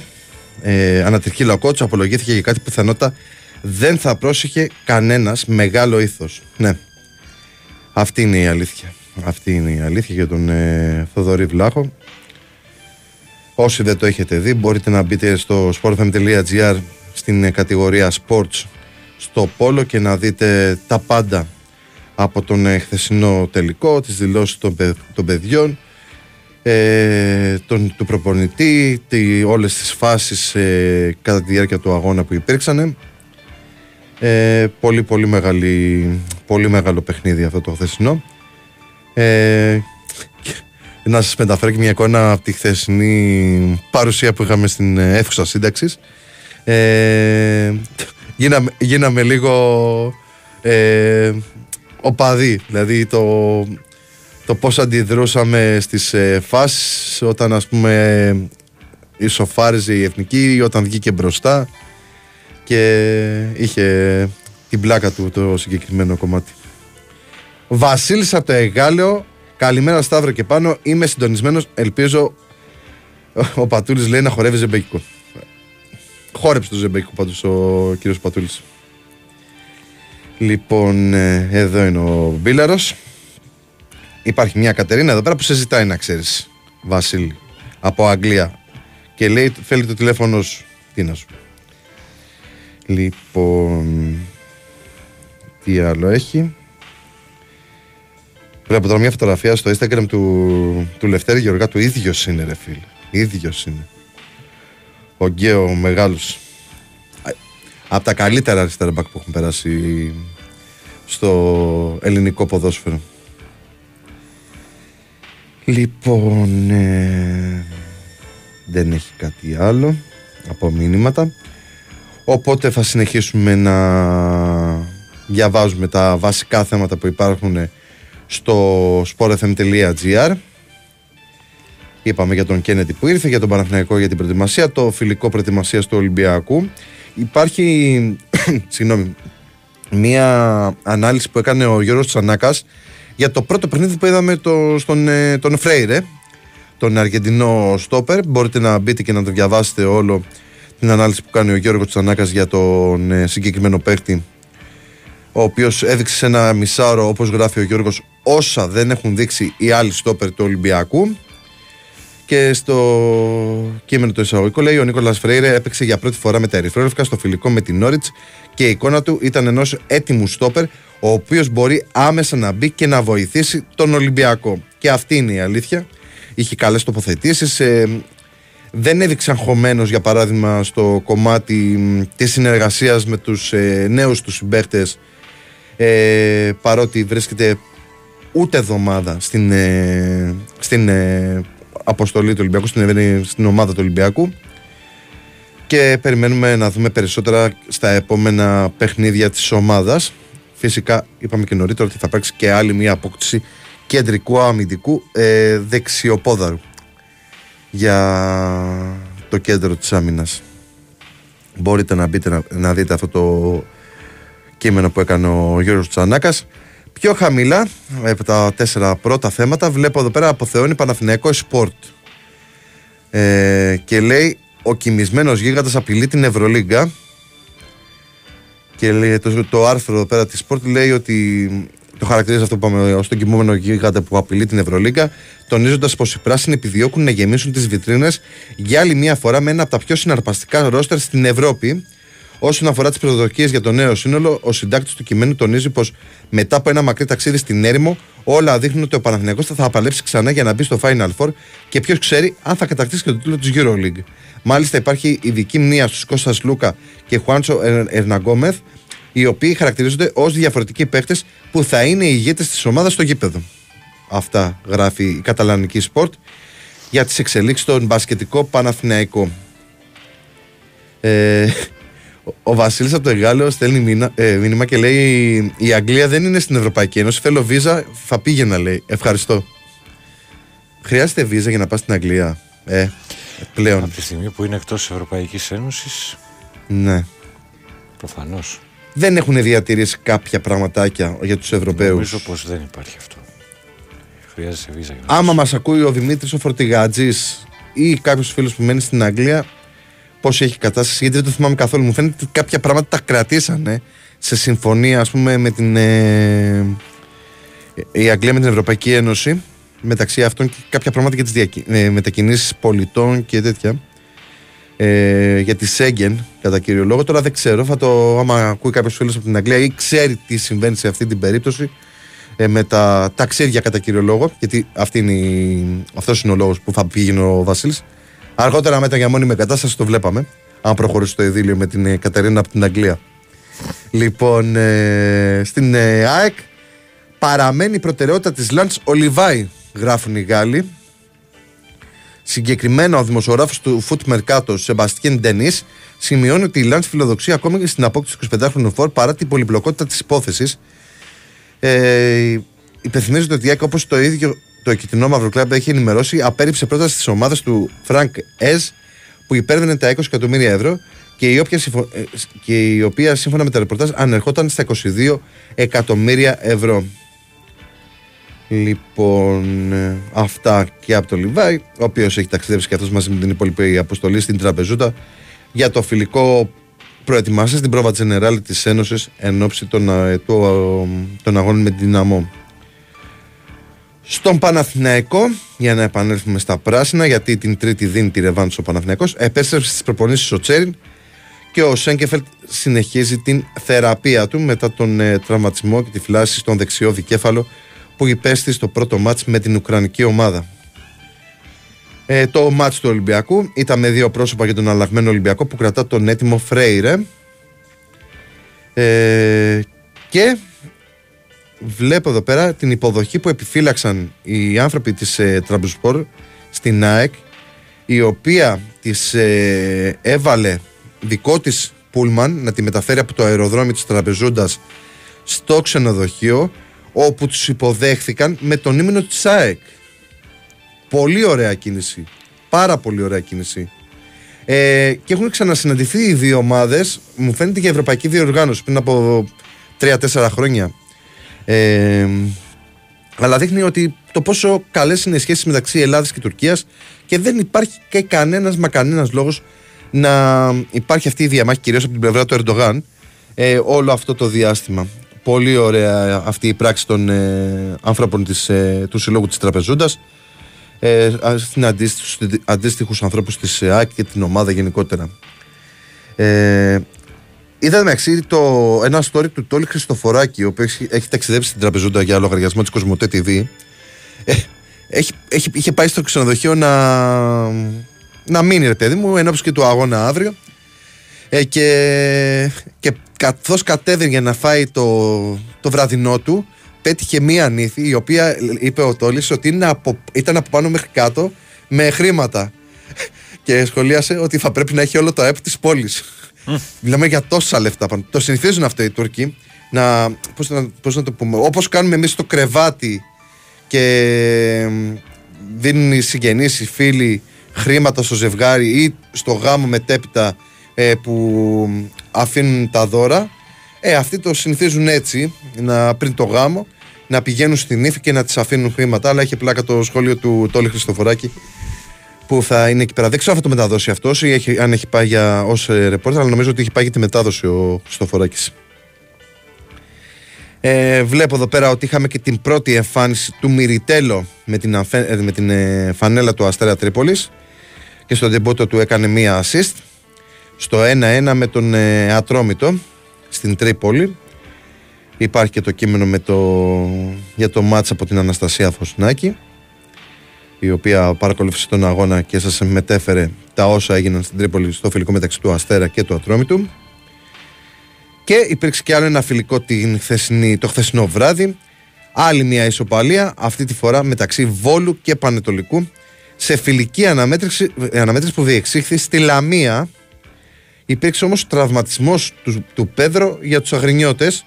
ε, ανατριχίλα ο απολογήθηκε για κάτι που πιθανότητα δεν θα πρόσεχε κανένας μεγάλο ήθος. Ναι, αυτή είναι η αλήθεια. Αυτή είναι η αλήθεια για τον ε, Θοδωρή Βλάχο. Όσοι δεν το έχετε δει μπορείτε να μπείτε στο sportfm.gr στην ε, κατηγορία sports στο πόλο και να δείτε τα πάντα από τον ε, χθεσινό τελικό, τις δηλώσεις των, παι- των παιδιών, ε, τον, του προπονητή, τι, όλες τις φάσεις ε, κατά τη διάρκεια του αγώνα που υπήρξαν. Ε, πολύ πολύ, μεγάλη, πολύ μεγάλο παιχνίδι αυτό το χθεσινό. Ε, να σας μεταφέρω και μια εικόνα από τη χθεσινή παρουσία που είχαμε στην ε, αίθουσα σύνταξης. Ε, γίναμε, γίναμε λίγο ε, οπαδοί, δηλαδή το, το πώς αντιδρούσαμε στις ε, φάσεις όταν ας πούμε ισοφάριζε η εθνική ή όταν βγήκε μπροστά και είχε την πλάκα του το συγκεκριμένο κομμάτι. Βασίλης από το Εγάλεο Καλημέρα Σταύρο και πάνω. Είμαι συντονισμένος. Ελπίζω Ο Πατούλης λέει να χορεύει ζεμπέκικο. Χόρεψε το ζεμπέκικο πάντως ο κύριος Πατούλης. Λοιπόν ε, Εδώ είναι ο Μπίλαρος. Υπάρχει μια Κατερίνα εδώ πέρα που σε ζητάει να ξέρεις Βασίλη Από Αγγλία. Και λέει θέλει το τηλέφωνο σου. Τι να σου πω. Λοιπόν Τι άλλο έχει Βλέπω τώρα μια φωτογραφία στο Instagram του, του Λευτέρη Γεωργά του ίδιος είναι ρε φίλε. ίδιος είναι. Ο Γκέο μεγάλος. Από τα καλύτερα αριστερά μπακ που έχουν περάσει στο ελληνικό ποδόσφαιρο. Λοιπόν, ε, δεν έχει κάτι άλλο από μηνύματα. Οπότε θα συνεχίσουμε να διαβάζουμε τα βασικά θέματα που υπάρχουν στο sportfm.gr Είπαμε για τον Κένετι που ήρθε, για τον Παναθηναϊκό για την προετοιμασία, το φιλικό προετοιμασία του Ολυμπιακού. Υπάρχει, συγγνώμη, μία ανάλυση που έκανε ο Γιώργος Τσανάκας για το πρώτο παιχνίδι που είδαμε το, στον, ε, τον Φρέιρε, τον Αργεντινό Στόπερ. Μπορείτε να μπείτε και να το διαβάσετε όλο την ανάλυση που κάνει ο Γιώργος Τσανάκας για τον ε, συγκεκριμένο παίκτη ο οποίος έδειξε σε ένα μισάωρο, όπως γράφει ο Γιώργος, όσα δεν έχουν δείξει οι άλλοι στόπερ του Ολυμπιακού. Και στο κείμενο του εισαγωγικού λέει: Ο Νίκολας Φρέιρε έπαιξε για πρώτη φορά με τα ερυθρόλευκα στο φιλικό με την Νόριτς και η εικόνα του ήταν ενός έτοιμου στόπερ, ο οποίος μπορεί άμεσα να μπει και να βοηθήσει τον Ολυμπιακό. Και αυτή είναι η αλήθεια. Είχε καλές τοποθετήσεις. Ε, δεν έδειξε αγχωμένο, για παράδειγμα, στο κομμάτι της συνεργασίας με τους ε, νέους τους συμπαίχτε ε, παρότι βρίσκεται ούτε εβδομάδα στην, ε, στην ε, αποστολή του Ολυμπιακού, στην, ε, στην ομάδα του Ολυμπιακού και περιμένουμε να δούμε περισσότερα στα επόμενα παιχνίδια της ομάδας. Φυσικά είπαμε και νωρίτερα ότι θα υπάρξει και άλλη μια απόκτηση κεντρικού αμυντικού ε, δεξιοπόδαρου για το κέντρο της άμυνας. μπορείτε να μπείτε να, να δείτε αυτό το κείμενο που έκανε ο Γιώργος Τσανάκας πιο χαμηλά από τα τέσσερα πρώτα θέματα. Βλέπω εδώ πέρα αποθεώνει Παναθηναϊκό Σπορτ ε, και λέει ο κοιμισμένος γίγαντας απειλεί την Ευρωλίγκα και λέει, το, το άρθρο εδώ πέρα της Sport λέει ότι το χαρακτηρίζει αυτό που είπαμε ως τον κοιμούμενο γίγαντα που απειλεί την Ευρωλίγκα, τονίζοντας πως οι πράσινοι επιδιώκουν να γεμίσουν τις βιτρίνες για άλλη μία φορά με ένα από τα πιο συναρπαστικά ρόστερ στην Ευρώπη. Όσον αφορά τις προσδοκίες για το νέο σύνολο, ο συντάκτης του κειμένου τονίζει πως μετά από ένα μακρύ ταξίδι στην έρημο, όλα δείχνουν ότι ο Παναθηναϊκός θα, θα απαλέψει ξανά για να μπει στο Final Four και ποιος ξέρει αν θα κατακτήσει και το τίτλο της EuroLeague. Μάλιστα, υπάρχει ειδική μνήμα στους Κώστας Λούκα και Χουάντσο Ερναγκόμεθ, οι οποίοι χαρακτηρίζονται ως διαφορετικοί παίχτε που θα είναι οι ηγέτες της ομάδας στο γήπεδο. Αυτά γράφει η Καταλανική Σπορτ για τις εξελίξεις στον μπασκετικό Παναθηναϊκό. Ε, ο Βασίλης από το Εγάλεο στέλνει μήνα, ε, μήνυμα και λέει: Η Αγγλία δεν είναι στην Ευρωπαϊκή Ένωση. Θέλω βίζα, θα πήγαινα, λέει. Ευχαριστώ. Χρειάζεται βίζα για να πας στην Αγγλία; Ε, πλέον. Από τη στιγμή που είναι εκτός Ευρωπαϊκής Ένωσης, Ναι. προφανώς. Δεν έχουν διατηρήσει κάποια πραγματάκια για τους Ευρωπαίους. Νομίζω πως δεν υπάρχει αυτό. Χρειάζεται βίζα για να Άμα μας ακούει ο Δημήτρης ο Φορτιγάτζη ή κάποιος φίλος που μένει στην Αγγλία, πώς έχει η κατάσταση, γιατί δεν το θυμάμαι καθόλου. Μου φαίνεται ότι κάποια πράγματα τα κρατήσανε σε συμφωνία, ας πούμε, με την. Ε, η Αγγλία με την Ευρωπαϊκή Ένωση. Μεταξύ αυτών και κάποια πράγματα για τις διακι... ε, μετακινήσεις πολιτών και τέτοια. Ε, για τη Σέγγεν, κατά κύριο λόγο. Τώρα δεν ξέρω, θα το, άμα ακούει κάποιος φίλος από την Αγγλία ή ξέρει τι συμβαίνει σε αυτή την περίπτωση, ε, με τα ταξίδια κατά κύριο λόγο, γιατί αυτή είναι η, αυτός είναι ο λόγος που θα πήγαινε ο Βασίλης. Αργότερα μετά για μόνιμη κατάσταση το βλέπαμε, αν προχωρήσει το ειδήλιο με την ε, Κατερίνα από την Αγγλία. Λοιπόν, ε, στην ε, ΑΕΚ παραμένει η προτεραιότητα της Λανς ο Λιβάι, γράφουν οι Γάλλοι. Συγκεκριμένα, ο δημοσιογράφος του Foot Mercato, Σεμπαστιέν Ντενή, σημειώνει ότι η Λανς φιλοδοξεί ακόμη και στην απόκτηση του 25χρονου φορ παρά την πολυπλοκότητα της υπόθεσης ε, υπενθυμίζεται ότι η ΑΕΚ όπως το ίδιο το κιτρινόμαυρο κλαμπ έχει ενημερώσει, απέρριψε πρόταση της ομάδας του Φρανκ Εζ που υπέρβαινε τα 20 εκατομμύρια ευρώ και η, οποία, συμφω- ε, και η οποία σύμφωνα με τα ρεπορτάζ ανερχόταν στα 22 εκατομμύρια ευρώ. Λοιπόν, ε, αυτά και από το Λιβάη, ο οποίος έχει ταξιδέψει και αυτός μαζί με την υπόλοιπη αποστολή στην Τραπεζούτα για το φιλικό προετοιμάσει την πρόβα Τζενεράλη της Ένωσης εν ώψη των, ε, του, ε, των αγώνων με την Δυναμό. Στον Παναθηναϊκό, για να επανέλθουμε στα πράσινα, γιατί την Τρίτη δίνει τη ρεβάνση ο Παναθηναϊκός, επέστρεψε στις προπονήσεις ο Τσέριν και ο Σέγκεφελτ συνεχίζει την θεραπεία του μετά τον ε, τραυματισμό και τη φυλάση στον δεξιό δικέφαλο που υπέστη στο πρώτο μάτς με την Ουκρανική ομάδα. Ε, το μάτς του Ολυμπιακού ήταν με δύο πρόσωπα για τον αλλαγμένο Ολυμπιακό που κρατά τον έτοιμο Φρέιρε. Ε, και βλέπω εδώ πέρα την υποδοχή που επιφύλαξαν οι άνθρωποι της ε, Τραμπουσπορ στην ΑΕΚ η οποία της ε, έβαλε δικό της πούλμαν να τη μεταφέρει από το αεροδρόμιο της Τραπεζούντας στο ξενοδοχείο όπου τους υποδέχθηκαν με τον ύμνο της ΑΕΚ. Πολύ ωραία κίνηση. Πάρα πολύ ωραία κίνηση. Ε, και έχουν ξανασυναντηθεί οι δύο ομάδες, μου φαίνεται και η Ευρωπαϊκή Διοργάνωση πριν από 3-4 χρόνια. Ε, αλλά δείχνει ότι το πόσο καλές είναι οι σχέσεις μεταξύ Ελλάδας και Τουρκίας και δεν υπάρχει και κανένας μα κανένας λόγος να υπάρχει αυτή η διαμάχη, κυρίως από την πλευρά του Ερντογάν, ε, όλο αυτό το διάστημα. Πολύ ωραία αυτή η πράξη των ε, ανθρώπων της, ε, του Συλλόγου της Τραπεζούντας ε, στην αντίστοιχους, αντίστοιχους ανθρώπους της ΕΑΚ και την ομάδα γενικότερα. Ε, είδα μεταξύ το, ένα story του Τόλι Χριστοφοράκη, ο οποίος έχει, έχει ταξιδέψει στην Τραπεζούντα για λογαριασμό της Κοσμοτέ TV. Ε, έχει, έχει, είχε πάει στο ξενοδοχείο να, να μείνει ρε παιδί μου, ενώπιση και του αγώνα αύριο. Ε, και, και καθώς κατέβαινε για να φάει το, το βραδινό του πέτυχε μία νύφη η οποία είπε ο Τόλης ότι είναι από, ήταν από πάνω μέχρι κάτω με χρήματα και σχολίασε ότι θα πρέπει να έχει όλο το ΑΕΠ της πόλης μιλάμε για τόσα λεφτά πάνω. το συνηθίζουν αυτό οι Τούρκοι να, πώς, να, πώς να το πούμε όπως κάνουμε εμείς το κρεβάτι και δίνουν οι συγγενείς, οι φίλοι χρήματα στο ζευγάρι ή στο γάμο μετέπειτα ε, που αφήνουν τα δώρα. Ε, αυτοί το συνηθίζουν έτσι, να, πριν το γάμο, να πηγαίνουν στην ύφη και να τη αφήνουν χρήματα. Αλλά έχει πλάκα το σχόλιο του Τόλι Χριστοφοράκη που θα είναι εκεί πέρα. Δεν ξέρω αν θα το μεταδώσει αυτός ή έχει, αν έχει πάει ως ρεπόρτερ, αλλά νομίζω ότι έχει πάει για τη μετάδοση ο Χριστοφοράκης. Ε, βλέπω εδώ πέρα ότι είχαμε και την πρώτη εμφάνιση του Μυριτέλο με την, αφέ, με την ε, φανέλα του Αστέρα Τρίπολης και στο ντεμπότο του έκανε μία assist στο 1-1 με τον ε, Ατρόμητο στην Τρίπολη υπάρχει και το κείμενο με το, για το μάτς από την Αναστασία Φωσνάκη η οποία παρακολούθησε τον αγώνα και σας μετέφερε τα όσα έγιναν στην Τρίπολη στο φιλικό μεταξύ του Αστέρα και του Ατρόμητου. Και υπήρξε και άλλο ένα φιλικό την χθεσινή, το χθεσινό βράδυ. Άλλη μια ισοπαλία αυτή τη φορά μεταξύ Βόλου και Πανετολικού σε φιλική αναμέτρηση, αναμέτρηση που διεξήχθη στη Λαμία. Υπήρξε όμως τραυματισμός του, του Πέδρο για τους αγρινιώτες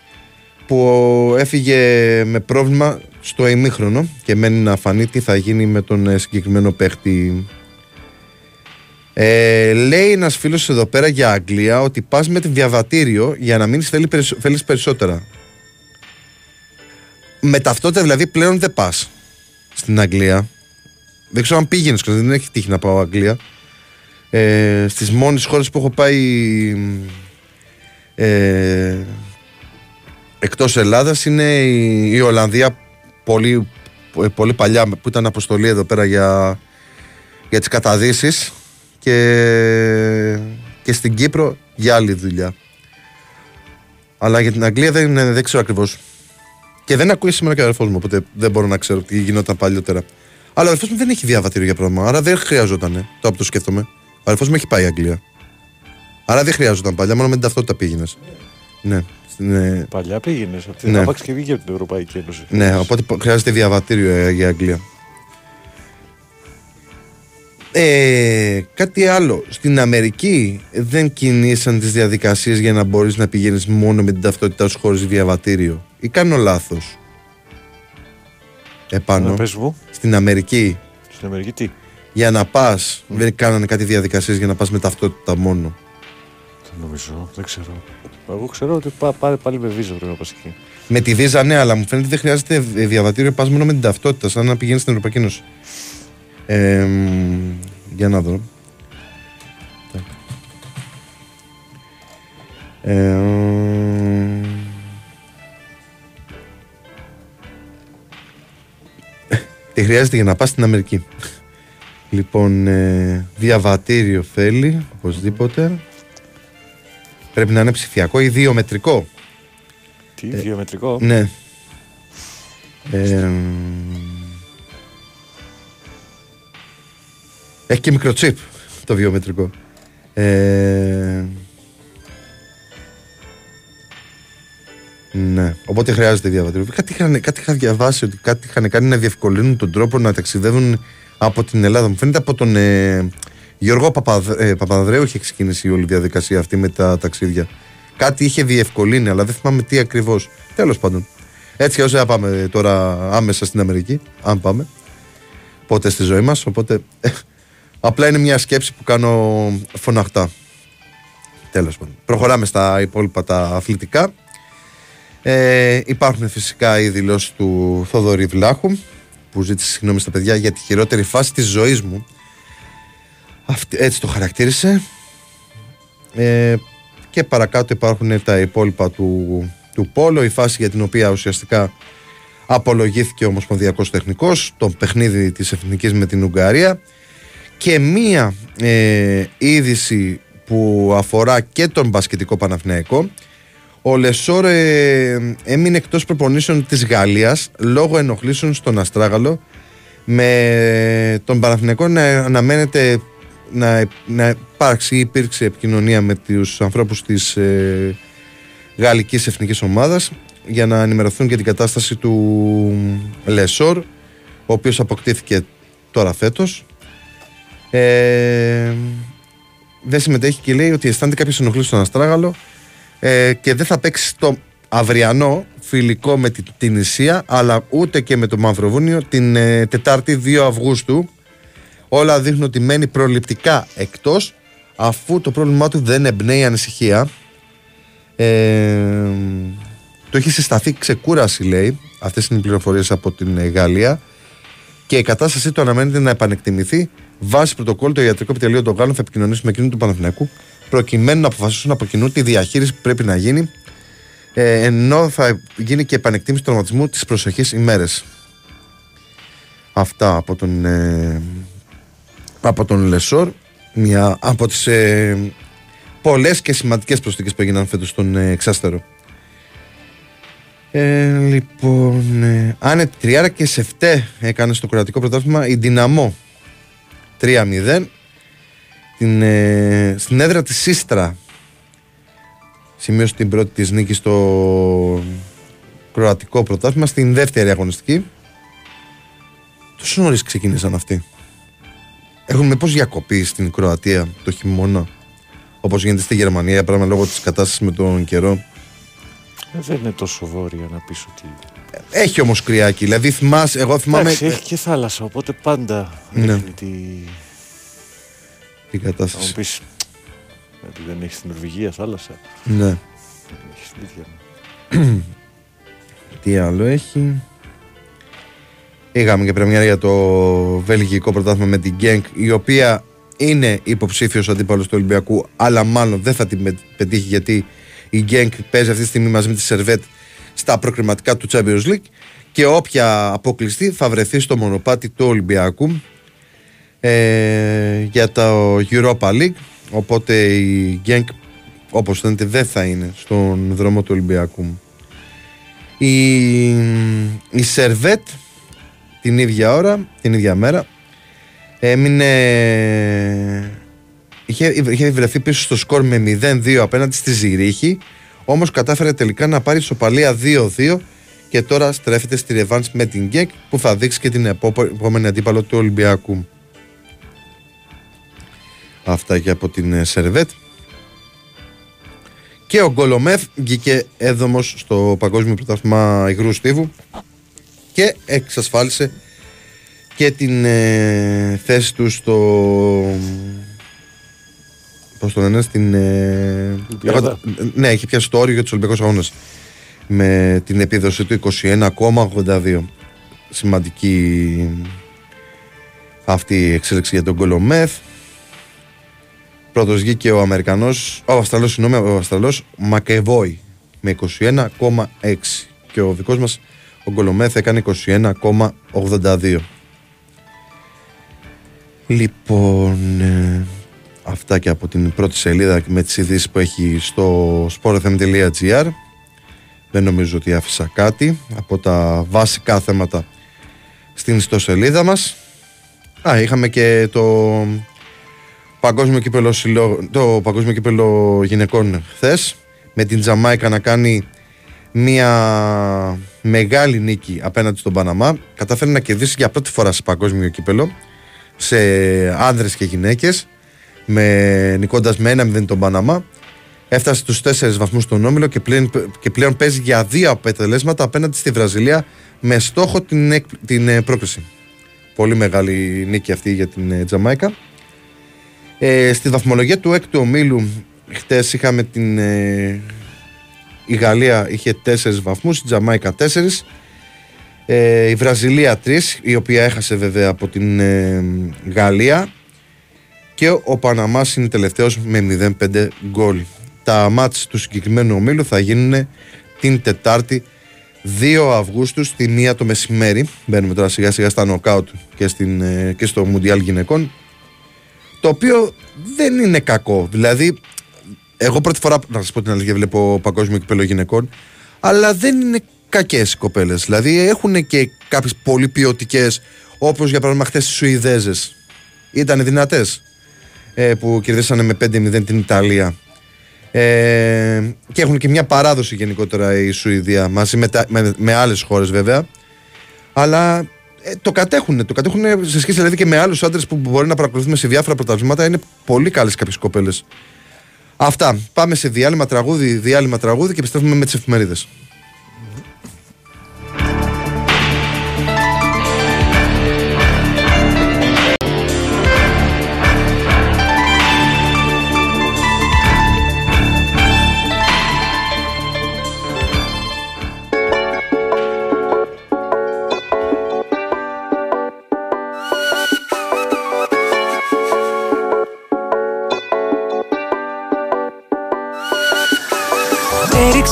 που έφυγε με πρόβλημα στο ημίχρονο και μένει να φανεί τι θα γίνει με τον ε, συγκεκριμένο παίχτη. Ε, λέει ένας φίλος εδώ πέρα για Αγγλία ότι πας με τη διαβατήριο για να μείνεις θέλει, περισσότερα. Με ταυτότητα δηλαδή πλέον δεν πας στην Αγγλία. Δεν ξέρω αν πήγαινες, δεν έχει τύχει να πάω Αγγλία. Ε, στις μόνες χώρες που έχω πάει ε, εκτός Ελλάδας είναι η, η Ολλανδία πολύ, πολύ παλιά που ήταν αποστολή εδώ πέρα για, για τις καταδύσεις και, και στην Κύπρο για άλλη δουλειά. Αλλά για την Αγγλία δεν, δεν ξέρω ακριβώς. Και δεν ακούει σήμερα και ο αδερφός μου, οπότε δεν μπορώ να ξέρω τι γινόταν παλιότερα. Αλλά ο αδερφός μου δεν έχει διαβατήριο για πράγμα, άρα δεν χρειαζόταν. Το από το σκέφτομαι. Ο αδερφός μου έχει πάει η Αγγλία. Άρα δεν χρειάζονταν παλιά, μόνο με την ταυτότητα πήγαινες. Ναι. Ναι. Παλιά πήγαινες. Αυτή ναι. και βγήκε από την Ευρωπαϊκή Ένωση. Ναι, οπότε χρειάζεται διαβατήριο ε, για Αγγλία. Ε, κάτι άλλο. Στην Αμερική δεν κινήσαν τις διαδικασίες για να μπορείς να πηγαίνεις μόνο με την ταυτότητά σου χωρίς διαβατήριο. Ή κάνω λάθος. Επάνω. Στην Αμερική. Στην Αμερική τι; Για να πας, δεν κάνανε κάτι διαδικασίες για να πας με ταυτότητα μόνο. Δεν νομίζω, δεν ξέρω. Εγώ ξέρω ότι πά, πάλι, πάλι με βίζα πρέπει να πας εκεί. Με τη βίζα, ναι, αλλά μου φαίνεται ότι δεν χρειάζεται διαβατήριο. Πας μόνο με την ταυτότητα, σαν να πηγαίνεις στην Ευρωπαϊκή Ένωση. Ε, για να δω. Ε, τι χρειάζεται για να πας στην Αμερική. Λοιπόν, ε, διαβατήριο θέλει, οπωσδήποτε. Πρέπει να είναι ψηφιακό ή βιομετρικό. Τι, ε, βιομετρικό. Ναι. Ε, έχει και μικροτσίπ το βιομετρικό. Ε, ναι, οπότε χρειάζεται διαβατήριο. Κάτι, είχαν, κάτι είχα διαβάσει ότι κάτι είχαν κάνει να διευκολύνουν τον τρόπο να ταξιδεύουν από την Ελλάδα. Μου φαίνεται από τον ε, Γιώργο ε, Παπαδρέου είχε ξεκινήσει η όλη διαδικασία αυτή με τα ταξίδια. Κάτι είχε διευκολύνει, αλλά δεν θυμάμαι τι ακριβώς. Τέλος πάντων. Έτσι όσο πάμε τώρα άμεσα στην Αμερική, αν πάμε. Πότε στη ζωή μας. Οπότε ε, απλά είναι μια σκέψη που κάνω φωναχτά. Τέλος πάντων. Προχωράμε στα υπόλοιπα τα αθλητικά. Ε, υπάρχουν φυσικά οι δηλώσεις του Θοδωρή Βλάχου που ζήτησε συγγνώμη στα παιδιά για τη χειρότερη φάση της ζωής μου αυτή, έτσι το χαρακτήρισε. Ε, και παρακάτω υπάρχουν τα υπόλοιπα του, του Πόλο, η φάση για την οποία ουσιαστικά απολογήθηκε ο Ομοσπονδιακός Τεχνικός, το παιχνίδι της Εθνικής με την Ουγγαρία. Και μία ε, είδηση που αφορά και τον μπασκετικό Παναθηναϊκό. Ο Λεσόρ ε, έμεινε εκτός προπονήσεων της Γαλλίας λόγω ενοχλήσεων στον αστράγαλο με τον Παναθηναϊκό να αναμένεται να, να υπάρξει ή υπήρξε επικοινωνία με τους ανθρώπους της ε, γαλλικής εθνικής ομάδας για να ενημερωθούν για την κατάσταση του Λεσόρ ο οποίος αποκτήθηκε τώρα φέτος. Ε, δεν συμμετέχει και λέει ότι αισθάνεται κάποιος ενοχλής στον Αστράγαλο ε, και δεν θα παίξει το αυριανό φιλικό με την, την Ισία αλλά ούτε και με το Μαυροβούνιο την ε, Τετάρτη 2 Αυγούστου όλα δείχνουν ότι μένει προληπτικά εκτός αφού το πρόβλημά του δεν εμπνέει ανησυχία. Ε, το έχει συσταθεί ξεκούραση, λέει. Αυτές είναι οι πληροφορίες από την ε, Γαλλία. Και η κατάστασή του αναμένεται να επανεκτιμηθεί. Βάσει πρωτοκόλλου, το ιατρικό επιτελείο των Γάλλων θα επικοινωνήσει με εκείνο του Παναθηναϊκού προκειμένου να αποφασίσουν από κοινού τη διαχείριση που πρέπει να γίνει. Ε, ενώ θα γίνει και επανεκτίμηση του τραυματισμού τι προσεχεί ημέρες. Αυτά από τον, ε, από τον Λεσόρ. Μια από τις ε, πολλές και σημαντικές προσθήκες που έγιναν φέτος στον ε, εξάστερο. Ε, λοιπόν, ε, Άνε Τριάρα και Σεφτέ έκανε στο κρατικό πρωτάθλημα η Δυναμό 3-0 την, ε, στην έδρα της Σύστρα σημείωσε την πρώτη της νίκη στο κροατικό πρωτάθλημα στην δεύτερη αγωνιστική τόσο νωρίς ξεκίνησαν αυτοί έχουν με πώς διακοπή στην Κροατία το χειμώνα; Όπως γίνεται στη Γερμανία πράγμα λόγω της κατάστασης με τον καιρό Ε, δεν είναι τόσο βόρεια να πεις ότι. έχει όμως κρυάκι δηλαδή θυμάσαι εγώ θυμάμαι Εντάξει, έχει και θάλασσα, οπότε πάντα Ναι. δείχνει τη. την Θα μου κατάσταση πεις. Ότι δεν έχεις στην Νορβηγία θάλασσα. ναι. Έχεις στην ίδια. μου. Τι άλλο έχει; Είχαμε και πρεμιέρα για το βελγικό πρωτάθλημα με την Γκένκ, η οποία είναι υποψήφιος αντίπαλος του Ολυμπιακού, αλλά μάλλον δεν θα την με- πετύχει γιατί η Γκένκ παίζει αυτή τη στιγμή μαζί με τη Σερβέτ στα προκριματικά του Champions League και όποια αποκλειστεί θα βρεθεί στο μονοπάτι του Ολυμπιακού ε, για το Europa League. Οπότε η Γκένκ, όπως φαίνεται, δεν θα είναι στον δρόμο του Ολυμπιακού. Η, η Σερβέτ την ίδια ώρα, την ίδια μέρα έμεινε είχε, είχε βρεθεί πίσω στο σκορ με 0-2 απέναντι στη Ζηρίχη όμως κατάφερε τελικά να πάρει ισοπαλία 2-2 και τώρα στρέφεται στη ρεβάνς με την Γκέκ που θα δείξει και την επό- επόμενη αντίπαλο του Ολυμπιακού. Αυτά και από την ε, Σερβέτ. Και ο Γκολομέφ βγήκε έδομος στο Παγκόσμιο Πρωτάθλημα Υγρού Στίβου και εξασφάλισε και την ε, θέση του στο πώς το λένε στην ε, Ολυμπιάδα. ναι είχε πιάσει το όριο για τους Ολυμπιακούς Αγώνες με την επίδοση του 21,82 σημαντική αυτή η εξέλιξη για τον Γκολομέφ Πρώτος βγήκε ο Αμερικανός, ο Αυστραλός, συγγνώμη, ο Αυστραλός Μακεβόη με 21,6 και ο δικός μας ο Γκολομέθ έκανε 21,82. Λοιπόν, ε, αυτά και από την πρώτη σελίδα με τις ειδήσεις που έχει στο sportfm.gr δεν νομίζω ότι άφησα κάτι από τα βασικά θέματα στην ιστοσελίδα μας. Α, είχαμε και το παγκόσμιο κύπελο, συλλο- το παγκόσμιο κύπελο γυναικών χθες με την Τζαμάικα να κάνει μια μεγάλη νίκη απέναντι στον Παναμά. Κατάφερε να κερδίσει για πρώτη φορά σε παγκόσμιο κύπελο σε άνδρες και γυναίκες με, νικώντας με 1-0 τον Παναμά. Έφτασε στους 4 βαθμούς στον Όμιλο και πλέον, και πλέον παίζει για δύο αποτελέσματα απέναντι στη Βραζιλία με στόχο την, εκ- την ε, πρόκριση. Πολύ μεγάλη νίκη αυτή για την ε, Τζαμάικα. Ε, στη βαθμολογία του έκτου ομίλου χτες είχαμε την ε, η Γαλλία είχε 4 βαθμούς, η Τζαμάικα 4 ε, η Βραζιλία 3 η οποία έχασε βέβαια από την ε, Γαλλία. Και ο, ο Παναμάς είναι τελευταίος με 0-5 γκολ. Τα μάτς του συγκεκριμένου ομίλου θα γίνουν την Τετάρτη 2 Αυγούστου στη 1 το μεσημέρι. Μπαίνουμε τώρα σιγά σιγά στα νοκάουτ και, στην, ε, και στο Μουντιάλ γυναικών το οποίο δεν είναι κακό. Δηλαδή, εγώ πρώτη φορά, να σας πω την αλήθεια, βλέπω παγκόσμιο κυπέλο γυναικών, αλλά δεν είναι κακές οι κοπέλες. Δηλαδή, έχουν και κάποιες πολύ ποιοτικές, όπως για παράδειγμα χθες οι Σουηδέζες. Ήταν δυνατές ε, που κερδίσανε με 5-0 την Ιταλία. Ε, και έχουν και μια παράδοση γενικότερα η Σουηδία μαζί με, τα, με, με άλλες χώρες βέβαια αλλά ε, το κατέχουν. Το κατέχουν σε σχέση δηλαδή και με άλλους άντρες που μπορεί να παρακολουθούμε σε διάφορα πρωταθλήματα. Είναι πολύ καλές κάποιες κοπέλες. Αυτά. Πάμε σε διάλειμμα τραγούδι, διάλειμμα τραγούδι και επιστρέφουμε με τις εφημερίδες.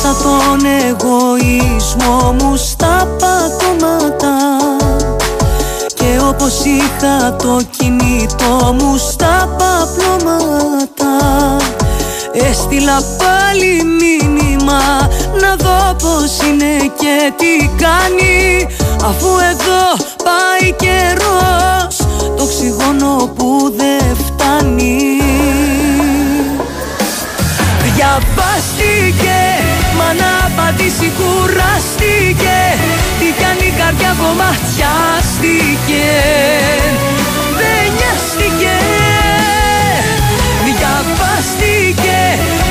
Πέταξα τον εγωισμό μου στα πατώματα. Και όπως είχα το κινητό μου στα παπλώματα. Έστειλα πάλι μήνυμα να δω πως είναι και τι κάνει. Αφού εδώ πάει καιρός το οξυγόνο που δεν φτάνει. Διαβάστηκε, μα να απαντήσει κουράστηκε Τι κάνει η καρδιά κομματιάστηκε Δεν νοιάστηκε Διαβάστηκε,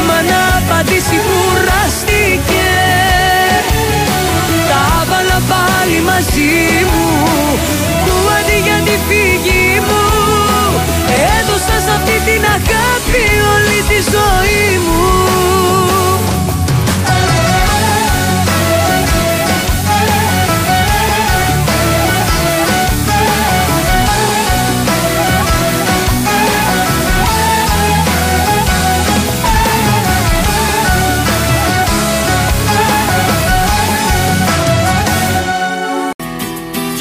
μα να απαντήσει κουράστηκε. Τα βάλα πάλι μαζί μου Που αντί για τη φύγη μου. Έδωσα σε αυτή την αγάπη όλη τη ζωή μου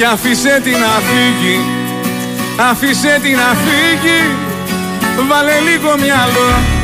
Κι αφήσε την να φύγει Αφήσε την να φύγει Βάλε λίγο μυαλό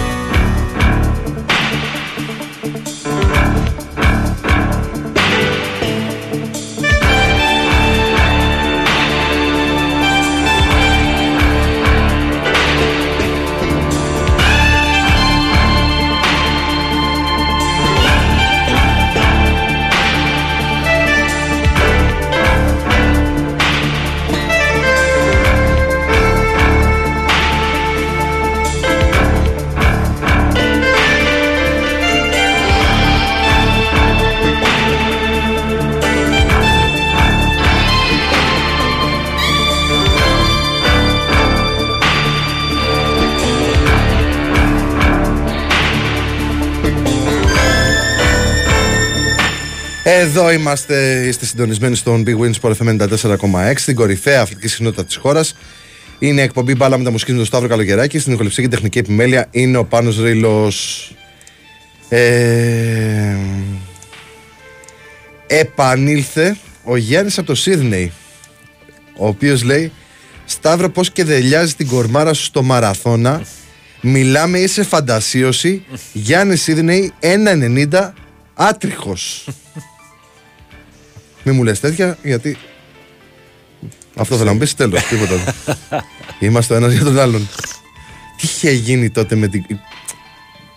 Εδώ είμαστε, είστε συντονισμένοι στον Big Wins Sport FM 94,6 στην κορυφαία αθλητική συχνότητα της χώρας. Είναι εκπομπή μπάλα με τα μουσική με τον Σταύρο Καλογεράκη. Στην ηχοληψία και τεχνική επιμέλεια είναι ο Πάνος Ρήλος. Ε, επανήλθε ο Γιάννης από το Σίδνεϊ ο οποίος λέει Σταύρο πως και δελιάζει την κορμάρα σου στο μαραθώνα Μιλάμε είσαι φαντασίωση Γιάννης Σίδνεϊ 1,90 άτριχος Μη μου λες τέτοια γιατί αυτό θέλω να μου πεις τέλος τίποτα. Άλλο. Είμαστε ο ένας για τον άλλον. Τι είχε γίνει τότε με την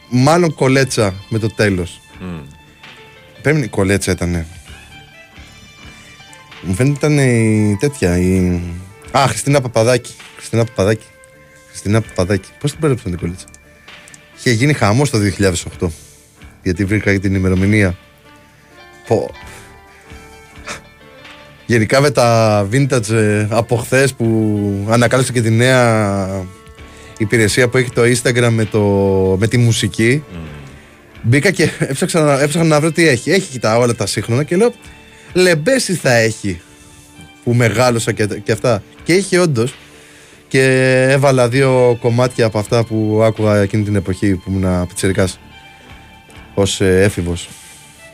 Μάλλον κολέτσα με το τέλος. Πρέπει να η κολέτσα ήταν Μου φαίνεται ήταν η τέτοια η... Α, Χριστίνα Παπαδάκη. Χριστίνα Παπαδάκη. Χριστίνα Παπαδάκη. Πώς την πέρεψαν την κολέτσα; Είχε γίνει χαμός το 2008 Γιατί βρήκα και την ημερομηνία. Πω Γενικά με τα vintage ε, από χθες που ανακάλυψε και τη νέα υπηρεσία που έχει το Instagram με, το, με τη μουσική. Μπήκα και έψαξα, να- έψαχνα να βρω τι έχει. Έχει κοιτά όλα τα σύγχρονα και λέω λεμπέση θα έχει που μεγάλωσα και, και αυτά. Και είχε όντως. Και έβαλα δύο κομμάτια από αυτά που άκουγα εκείνη την εποχή που ήμουν πιτσιρικάς ως ε, έφηβος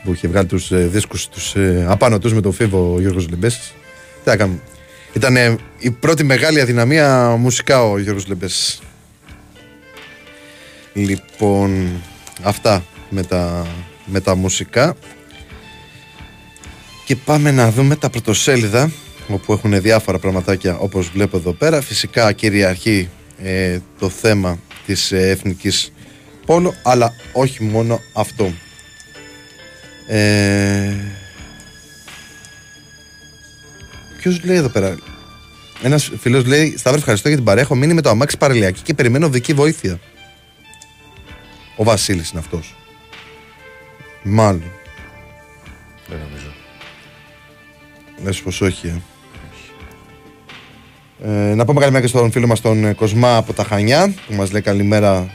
που είχε βγάλει τους ε, δίσκους τους ε, απάνω τους με τον Φίβο ο Γιώργος Λεμπέσης. Τι να κάνουμε. Ήταν ε, η πρώτη μεγάλη αδυναμία μουσικά ο Γιώργος Λεμπέσης. Λοιπόν, αυτά με τα, με τα μουσικά. Και πάμε να δούμε τα πρωτοσέλιδα όπου έχουν διάφορα πραγματάκια όπως βλέπω εδώ πέρα. Φυσικά κυριαρχεί ε, το θέμα της ε, εθνικής πόλο, αλλά όχι μόνο αυτό. Ε, Ποιος λέει εδώ πέρα; Ένας φίλος λέει: Σταύρο, ευχαριστώ για την παρέα. Έχω μείνει με το αμάξι παραλιακή και περιμένω δική βοήθεια. Ο Βασίλης είναι αυτός. Μάλλον. Δεν νομίζω. Λες πως όχι, ε. Ε, να πούμε καλημέρα και στον φίλο μας τον ε, Κοσμά από τα Χανιά που μας λέει καλημέρα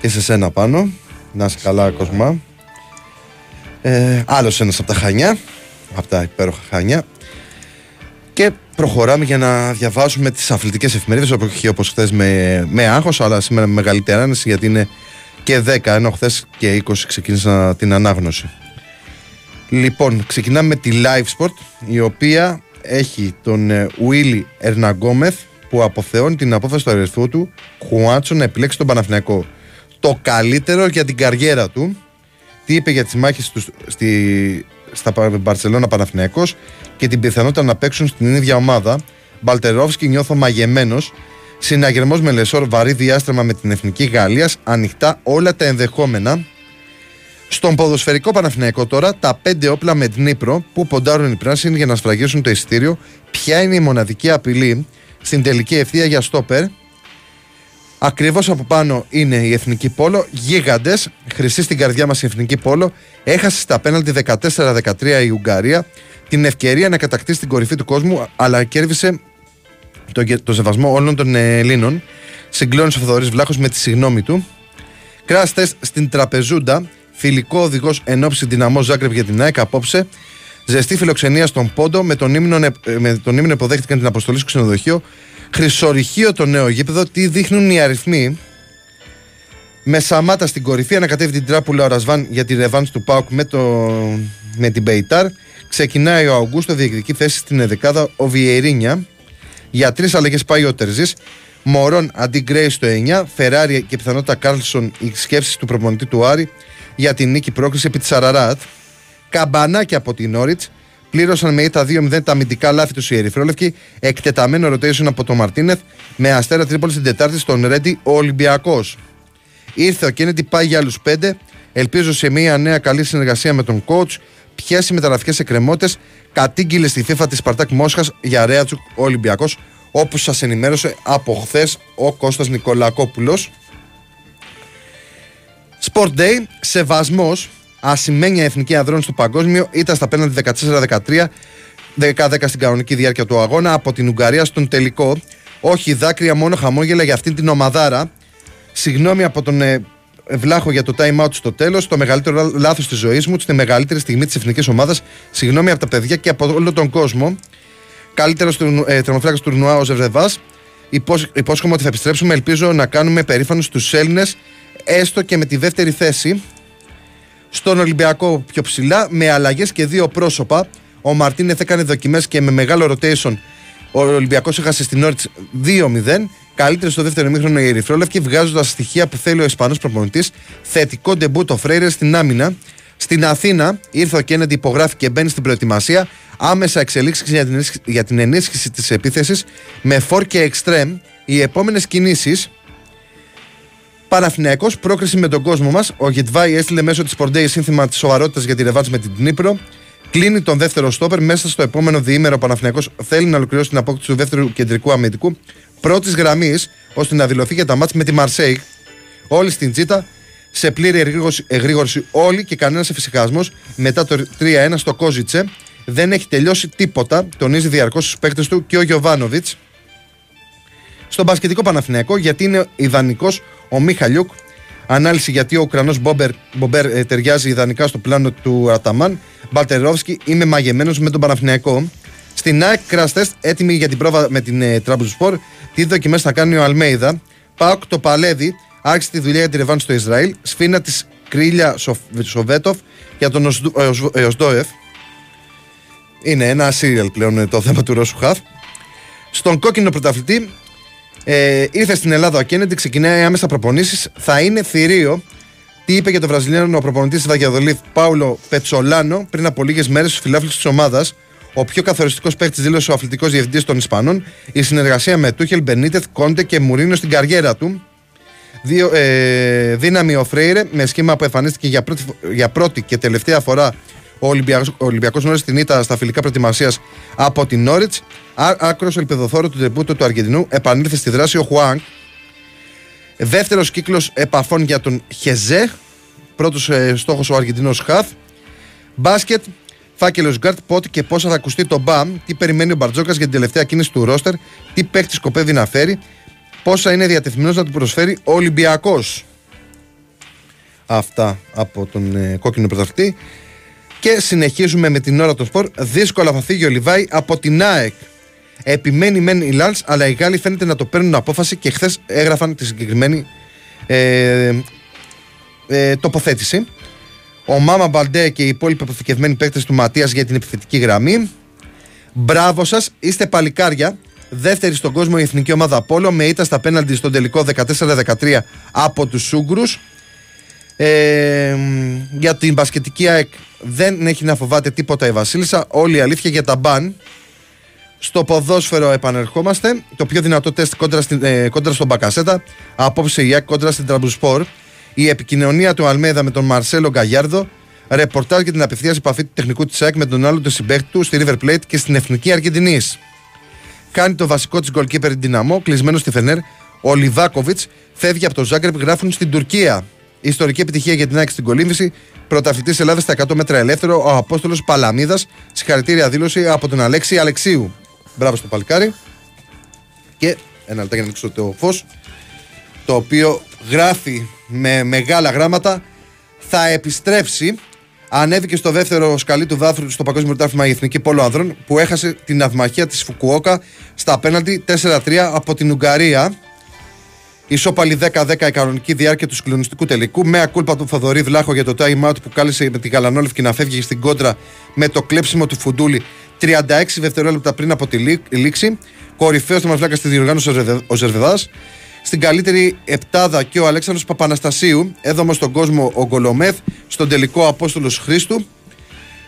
και σε σένα πάνω. Να είσαι καλά Κοσμά. Ε, άλλος ένας από τα Χανιά, από τα υπέροχα Χανιά. Και προχωράμε για να διαβάσουμε τις αθλητικές εφημερίδες όπως, όπως χθες με, με άγχος αλλά σήμερα με μεγαλύτερη άνεση γιατί είναι και 10, ενώ χθες και 20 ξεκίνησα την ανάγνωση. Λοιπόν, ξεκινάμε με τη Live Sport, η οποία έχει τον ε, Willy Ερναγκόμεθ που αποθεώνει την απόφαση του αριθμού του Χουάντσο να επιλέξει τον Παναθηναϊκό. Το καλύτερο για την καριέρα του. Τι είπε για τις μάχες τους στη, στα Μπαρσελόνα Παναθηναϊκός και την πιθανότητα να παίξουν στην ίδια ομάδα. Μπαλτερόφσκι νιώθω μαγεμένος. Συναγερμός με Λεσόρ, βαρύ διάστρεμα με την εθνική Γαλλίας. Ανοιχτά όλα τα ενδεχόμενα. Στον ποδοσφαιρικό Παναθηναϊκό τώρα, τα πέντε όπλα με Νύπρο που ποντάρουν οι πράσινοι για να σφραγίσουν το εισιτήριο. Ποια είναι η μοναδική απειλή στην τελική ευθεία για στόπερ; Ακριβώς από πάνω είναι η εθνική πόλο. Γίγαντες, χρυσή στην καρδιά μας η εθνική πόλο. Έχασε στα πέναλτι 14-13 η Ουγγαρία. Την ευκαιρία να κατακτήσει την κορυφή του κόσμου, αλλά κέρδισε το, το σεβασμό όλων των Ελλήνων. Συγκλώνησε ο Θοδωρής Βλάχος με τη συγνώμη του. Κράστε στην τραπεζούντα. Φιλικό οδηγός ενόψη δυναμό Ζάγκρεπ για την ΑΕΚ απόψε. Ζεστή φιλοξενία στον Πόντο. Με τον ύμνο, με τον ύμνο υποδέχτηκαν την αποστολή στο ξενοδοχείο. Χρυσορυχείο το νέο γήπεδο. Τι δείχνουν οι αριθμοί. Με Σαμάτα στην κορυφή ανακατεύει την τράπουλα ο Ρασβάν για τη ρεβάνς του Πάουκ με, το, με την Μπεϊτάρ. Ξεκινάει ο Αουγκούστο, διεκδικεί θέση στην ενδεκάδα ο Βιερίνια. Για τρεις αλλαγές πάει ο Τερζής. Μωρόν αντί Γκρέι στο 9. Φεράρι και πιθανότητα Κάρλσον οι σκέψεις του προπονητή του Άρη για την νίκη πρόκληση επί της Αραράτ. Καμπανάκι από την Νόριτς. Πλήρωσαν με ήττα 2-0 τα αμυντικά λάθη τους οι Ερυθρόλευκοι. Εκτεταμένο rotation από τον Μαρτίνεθ με αστέρα Τρίπολη στην Τετάρτη στον Ρέντη ο Ολυμπιακός. Ήρθε ο Κέννιντι, πάει για άλλους 5. Ελπίζω σε μια νέα καλή συνεργασία με τον coach. Πιάσει μεταγραφικέ εκκρεμότητες. Κατήγγειλε στη FIFA της Σπαρτάκ Μόσχας για Ρέατσουκ Ολυμπιακός. Όπως σας ενημέρωσε από χθες ο Κώστας Νικολακόπουλος Sport Day, σεβασμός, ασημένια εθνική αδρών στο παγκόσμιο, ήταν στα πέναντι 14-13, 10-10 στην κανονική διάρκεια του αγώνα, από την Ουγγαρία στον τελικό. Όχι δάκρυα, μόνο χαμόγελα για αυτήν την ομαδάρα. Συγγνώμη από τον ε, Βλάχο για το time out στο τέλος, το μεγαλύτερο λάθος της ζωής μου, στη μεγαλύτερη στιγμή της εθνικής ομάδας. Συγγνώμη από τα παιδιά και από όλο τον κόσμο. Καλύτερος ε, του τουρνουά ο Ζευρεβά. Υπόσχομαι ότι θα επιστρέψουμε. Ελπίζω να κάνουμε περήφανους τους Έλληνες έστω και με τη δεύτερη θέση στον Ολυμπιακό πιο ψηλά με αλλαγές και δύο πρόσωπα ο Μαρτίνεθ έκανε δοκιμές και με μεγάλο rotation ο Ολυμπιακός έχασε στην Όριτ 2-0. Καλύτερο στο δεύτερο μήχρονο η Ερυθρόλευκη, βγάζοντας στοιχεία που θέλει ο Ισπανός προπονητής. Θετικό ντεμπού το Φρέιρε στην άμυνα. Στην Αθήνα ήρθε ο Κέννεντι, υπογράφει και μπαίνει στην προετοιμασία. Άμεσα εξελίξεις για την, για την ενίσχυση της επίθεσης με φόρ και εξτρέμ. Οι επόμενες κινήσεις Παναθυναϊκό, πρόκριση με τον κόσμο μας. Ο Γετβάη έστειλε μέσω της Πορντέης σύνθημα της σοβαρότητας για τη ρεβάτς με την Νύπρο. Κλείνει τον δεύτερο στόπερ. Μέσα στο επόμενο διήμερο ο Παναθυναϊκό θέλει να ολοκληρώσει την απόκτηση του δεύτερου κεντρικού αμυντικού πρώτης γραμμής ώστε να δηλωθεί για τα μάτια με τη Μαρσέη. Όλοι στην Τζίτα, σε πλήρη εγρήγορση όλοι και κανένας εφησυχασμός μετά το 3-1 στο Κόζιτσε. Δεν έχει τελειώσει τίποτα, τονίζει διαρκώς στους παίκτες του και ο Γιωβάνοβιτς. Στον πασχετικό Παναθηναϊκό, γιατί είναι ιδανικός ο Μίχαλιουκ. Ανάλυση γιατί ο Ουκρανός Μπομπέρ, Μπομπέρ ε, ταιριάζει ιδανικά στο πλάνο του Αταμάν. Μπαλτερόφσκι, είμαι μαγεμένος με τον Παναθηναϊκό. Στην ΑΕΚ Κραστέ, έτοιμη για την πρόβα με την ε, Τραμπουσπορ. Τι δοκιμές θα κάνει ο Αλμέιδα. Πάοκ το Παλέδι, άρχισε τη δουλειά για τη Ρεβάν στο Ισραήλ. Σφίνα της Κρίλια Σοβέτοφ για τον Οσδόεφ. Είναι ένα σύριαλ πλέον ε, το θέμα του Ρώσου Χαφ. Στον κόκκινο πρωταθλητή ε, ήρθε στην Ελλάδα ο Κέννεντι, ξεκινάει άμεσα προπονήσεις. Θα είναι θηρίο. Τι είπε για τον Βραζιλιάνο ο προπονητής τη Βαγιαδολίθ Πάουλο Πετσολάνο πριν από λίγες μέρες στους φιλάφλου της ομάδας; Ο πιο καθοριστικός παίκτης δήλωσε ο αθλητικός διευθυντής των Ισπανών. Η συνεργασία με Τούχελ, Μπενίτεθ, Κόντε και Μουρίνο στην καριέρα του. Δύο, ε, δύναμη ο Φρέιρε με σχήμα που εμφανίστηκε για πρώτη, για πρώτη και τελευταία φορά ο Ολυμπιακός Νόρι στην ήττα στα φιλικά προετοιμασίας από την Νόριτς. Άκρος ελπιδοθόρο του τεμπούτου του Αργεντινού επανήλθε στη δράση ο Χουάνκ. Δεύτερος κύκλος επαφών για τον Χεζέ. Πρώτος ε, στόχος ο Αργεντινός Χαθ. Μπάσκετ. Φάκελος Γκάρτ. Πότε και πόσα θα ακουστεί το μπαμ. Τι περιμένει ο Μπαρτζόκας για την τελευταία κίνηση του ρόστερ. Τι παίχτης σκοπεύει να φέρει. Πόσα είναι διατεθειμένος να του προσφέρει ο Ολυμπιακός. Αυτά από τον ε, κόκκινο πρωταθλητή. Και συνεχίζουμε με την ώρα των σπορ. Δύσκολα θα φύγει ο Λιβάη από την ΑΕΚ. Επιμένει μεν η Λάλς, αλλά οι Γάλλοι φαίνεται να το παίρνουν απόφαση και χθες έγραφαν τη συγκεκριμένη. Ε, ε, τοποθέτηση. Ο Μάμα Μπαλντέ και οι υπόλοιποι αποθηκευμένοι παίκτες του Ματίας για την επιθετική γραμμή. Μπράβο σας, είστε παλικάρια. Δεύτερη στον κόσμο η εθνική ομάδα Πόλο με ήττα στα πέναντι στον τελικό 14-13 από τους Ούγκρου. Ε, για την μπασκετική ΑΕΚ δεν έχει να φοβάται τίποτα η Βασίλισσα. Όλη η αλήθεια για τα μπαν. Στο ποδόσφαιρο επανερχόμαστε. Το πιο δυνατό τεστ κόντρα, στην, ε, κόντρα στον Μπακασέτα. Απόψε η ΑΕΚ κόντρα στην Τραμπουσπορ. Η επικοινωνία του Αλμέδα με τον Μαρσέλο Γκαγιάρδο. Ρεπορτάζ για την απευθείας επαφή του τεχνικού της ΑΕΚ με τον άλλο του συμπέχτη του στη River Plate και στην Εθνική Αργεντινής. Κάνει το βασικό της goalkeeper Δυναμό, κλεισμένο στη Φενέρ. Ο Λιβάκοβιτς φεύγει από το Ζάγκρεπ, γράφουν στην Τουρκία. Ιστορική επιτυχία για την ΑΕΚ στην κολύμβηση. Πρωταθλητής Ελλάδας στα 100 μέτρα ελεύθερο, ο Απόστολος Παλαμίδας. Συγχαρητήρια δήλωση από τον Αλέξη Αλεξίου. Μπράβο στο παλικάρι. Και ένα λεπτό για να ανοίξω το φως. Το οποίο γράφει με μεγάλα γράμματα θα επιστρέψει. Ανέβηκε στο δεύτερο σκαλί του δάφρου στο Παγκόσμιο Πρωτάθλημα η Εθνική Πόλο Ανδρών που έχασε την αυμαχία της Φουκουόκα στα απέναντι 4-3 από την Ουγγαρία. Ισόπαλη 10-10 η κανονική διάρκεια του συγκλονιστικού τελικού. Με ακούλπα του Θοδωρή Βλάχο για το time out που κάλεσε με την Καλανόλευκη να φεύγει στην κόντρα με το κλέψιμο του Φουντούλη 36 δευτερόλεπτα πριν από τη λήξη. Κορυφαίος του Μαυσλάκα στη διοργάνωση ο Ζερβεδάς. Στην καλύτερη επτάδα και ο Αλέξανδρος Παπαναστασίου. Έδωμα στον κόσμο ο Γκολομέθ. Στον τελικό Απόστολος Χρήστου.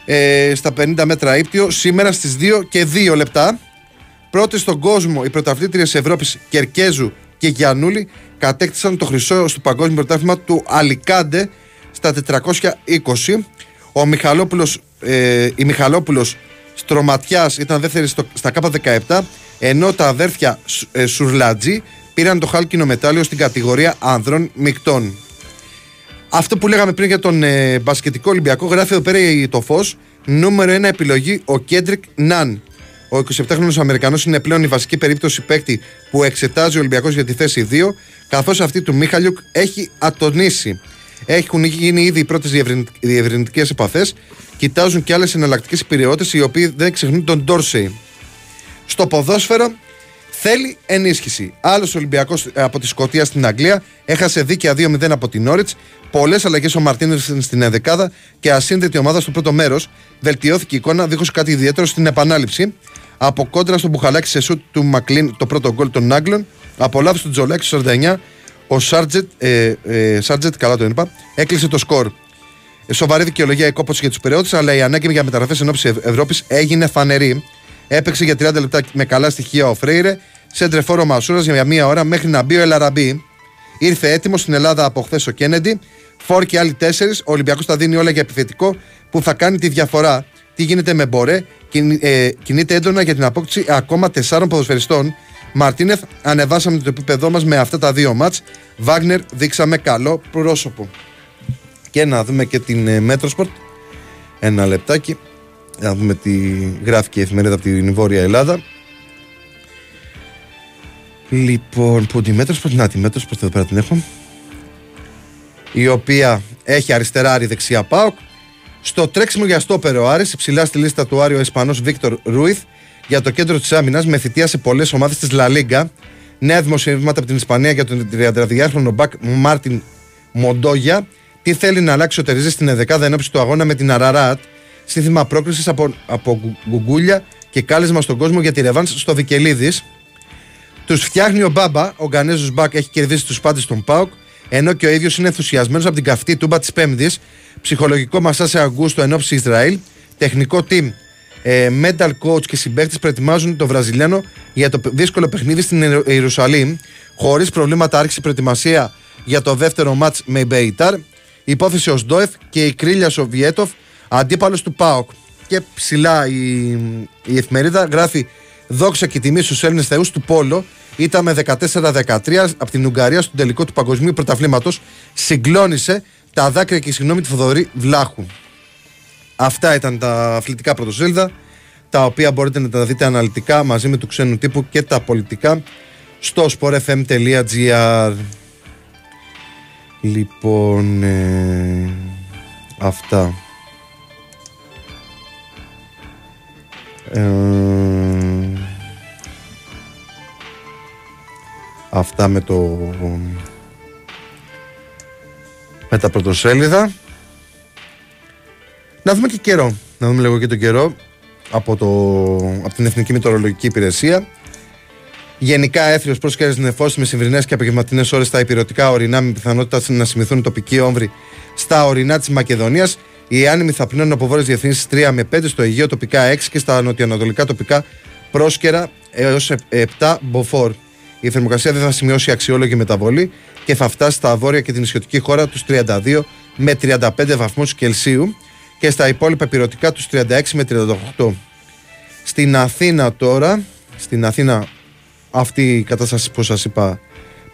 Ε, στα 50 μέτρα ύπτιο. Σήμερα στις 2 και 2 λεπτά. Πρώτη στον κόσμο οι πρωταθλήτριες Ευρώπης Κερκέζου και Γιαννούλη κατέκτησαν το χρυσό στο παγκόσμιο πρωτάθλημα του Αλικάντε στα 420. Ο Μιχαλόπουλος, ε, η Μιχαλόπουλος Στρωματιάς ήταν δεύτερη στο, στα K17 ενώ τα αδέρφια ε, Σουρλάτζη πήραν το χάλκινο μετάλλιο στην κατηγορία άνδρων μεικτών. Αυτό που λέγαμε πριν για τον ε, μπασκετικό Ολυμπιακό γράφει εδώ πέρα το φως νούμερο 1 επιλογή ο Κέντρικ Ναν ο 27χρονο Αμερικανός είναι πλέον η βασική περίπτωση παίκτη που εξετάζει ο Ολυμπιακός για τη θέση 2, καθώς αυτή του Μίχαλιουκ έχει ατονίσει. Έχουν γίνει ήδη οι πρώτες διευρυντικές επαφές, κοιτάζουν και άλλες εναλλακτικές υπηρεότητες οι οποίοι δεν ξεχνούν τον Ντόρσεϊ. Στο ποδόσφαιρο θέλει ενίσχυση. Άλλος Ολυμπιακός ε, από τη Σκωτία στην Αγγλία έχασε δίκαια 2-0 από την Νόριτ. Πολλές αλλαγές ο Μαρτίνε στην ενδεκάδα και ασύνδετη ομάδα στο πρώτο μέρος. Βελτιώθηκε η εικόνα δίχως κάτι ιδιαίτερο στην επανάληψη. Από κόντρα στο μπουχαλάκι σε σουτ του Μακλίν το πρώτο γκολ των Άγγλων. Απολαύσει του Τζολάκη στο 49. Ο Σάρτζετ, ε, ε, Σάρτζετ, καλά το είπα, έκλεισε το σκορ. Ε, σοβαρή δικαιολογία η κόπωση για τους Περαιώτε, αλλά η ανάγκη για μεταγραφές εν ώψη Ευρώπης έγινε φανερή. Έπαιξε για 30 λεπτά με καλά στοιχεία ο Φρέιρε. Σέντρε φόρο Μασούρας για μία ώρα μέχρι να μπει ο Ελαραμπή. Ήρθε έτοιμος στην Ελλάδα από χθες ο Κέννεντι. Φόρ και άλλοι τέσσερις. Ο Ολυμπιακός τα δίνει όλα για επιθετικό που θα κάνει τη διαφορά. Τι γίνεται με Μπορέ, ε, κινείται έντονα για την απόκτηση ακόμα τεσσάρων ποδοσφαιριστών. Μαρτίνεθ, ανεβάσαμε το επίπεδό μας με αυτά τα δύο ματς. Βάγνερ, δείξαμε καλό πρόσωπο. Και να δούμε και την ε, Μέτροσπορτ. Ένα λεπτάκι. Να δούμε τη γράφει εφημερίδα από την Βόρεια Ελλάδα. Λοιπόν, που τη Μέτροσπορτ, να τη Μέτροσπορτ εδώ πέρα την έχω. Η οποία έχει αριστερά δεξιά ΠΑΟΚ στο τρέξιμο για στόπερ ο Άρης, υψηλά στη λίστα του Άρη ο Ισπανός Βίκτορ Ρούιθ για το κέντρο της άμυνας με θητεία σε πολλές ομάδες της Λα Λίγκα. Νέα δημοσιεύματα από την Ισπανία για τον 32χρονο μπακ Μάρτιν Μοντόγια. Τι θέλει να αλλάξει ο Τερζή στην 11η ενόψει του αγώνα με την Αραράτ. Σύνθημα πρόκληση από, από γκουγκούλια και κάλεσμα στον κόσμο για τη ρεβάνς στο Βικελίδης. Τους φτιάχνει ο Μπάμπα, ο Γκανέζος Μπακ έχει κερδίσει τους πάντες του ΠΑΟΚ, ενώ και ο ίδιος είναι ενθουσιασμένος από την καυτή τούμπα της Πέμπτης ψυχολογικό μασά σε Αγκούστο εν ώψη Ισραήλ, τεχνικό team, ε, mental coach και συμπαίχτε προετοιμάζουν το Βραζιλιάνο για το δύσκολο παιχνίδι στην Ιερουσαλήμ. Χωρίς προβλήματα άρχισε η προετοιμασία για το δεύτερο μάτς με Μπέιταρ. Υπόθεση ο Σντόεφ και η κρίλια Σοβιέτοφ, αντίπαλος του ΠΑΟΚ. Και ψηλά η, η εφημερίδα γράφει δόξα και τιμή στους Έλληνες Θεούς του Πόλο. Ήταν με 14-13 από την Ουγγαρία στον τελικό του Παγκοσμίου Πρωταθλήματος. Συγκλώνησε τα δάκρυα και η συγγνώμη του Θοδωρή Βλάχου. Αυτά ήταν τα αθλητικά πρωτοσέλιδα, τα οποία μπορείτε να τα δείτε αναλυτικά μαζί με του ξένου τύπου και τα πολιτικά στο sportfm.gr Λοιπόν, ε, αυτά. Ε, αυτά με το με τα πρωτοσέλιδα. Να δούμε και καιρό. Να δούμε λίγο και τον καιρό από, το, από την Εθνική Μητρολογική Υπηρεσία. Γενικά έθριο πρόσκαιρε νεφώσει με σημερινέ και απογευματινές ώρες στα υπηρετικά ορεινά με πιθανότητα να σημειωθούν τοπικοί όμβροι στα ορεινά της Μακεδονίας. Οι άνεμοι θα πνέουν από βόρειες διευθύνσει 3 με 5, στο Αιγαίο τοπικά 6 και στα νοτιοανατολικά τοπικά πρόσκαιρα έως 7 μποφόρ. Η θερμοκρασία δεν θα σημειώσει αξιόλογη μεταβολή και θα φτάσει στα βόρεια και την νησιωτική χώρα τους 32 με 35 βαθμούς Κελσίου και στα υπόλοιπα υπηρετικά τους 36 με 38. Στην Αθήνα τώρα, στην Αθήνα αυτή η κατάσταση που σας είπα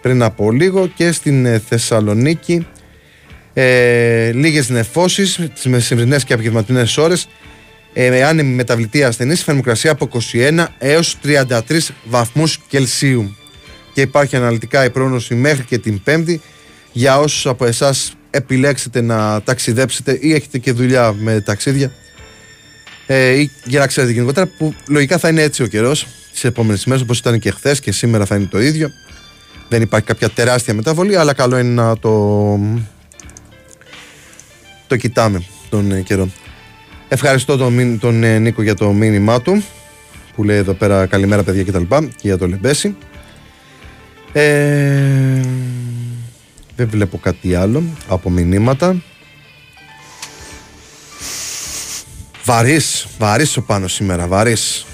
πριν από λίγο και στην ε, Θεσσαλονίκη ε, λίγες νεφώσεις τις μεσημερινές και απογευματινές ώρες. Ε, άνεμη μεταβλητή ασθενής θερμοκρασία από 21 έως 33 βαθμούς Κελσίου. Και υπάρχει αναλυτικά η πρόγνωση μέχρι και την Πέμπτη. Για όσους από εσάς επιλέξετε να ταξιδέψετε ή έχετε και δουλειά με ταξίδια ε, ή για να ξέρετε γενικότερα που λογικά θα είναι έτσι ο καιρός τι επόμενες ημέρε όπως ήταν και χθες και σήμερα θα είναι το ίδιο. Δεν υπάρχει κάποια τεράστια μεταβολή, αλλά καλό είναι να το, το κοιτάμε τον ε, καιρό. Ευχαριστώ τον, τον ε, Νίκο για το μήνυμά του που λέει εδώ πέρα καλημέρα παιδιά και τα λοιπά και για το λεμπέση. Ε, δεν βλέπω κάτι άλλο από μηνύματα. Βαρύς, βαρύς ο πάνω σήμερα, βαρύς,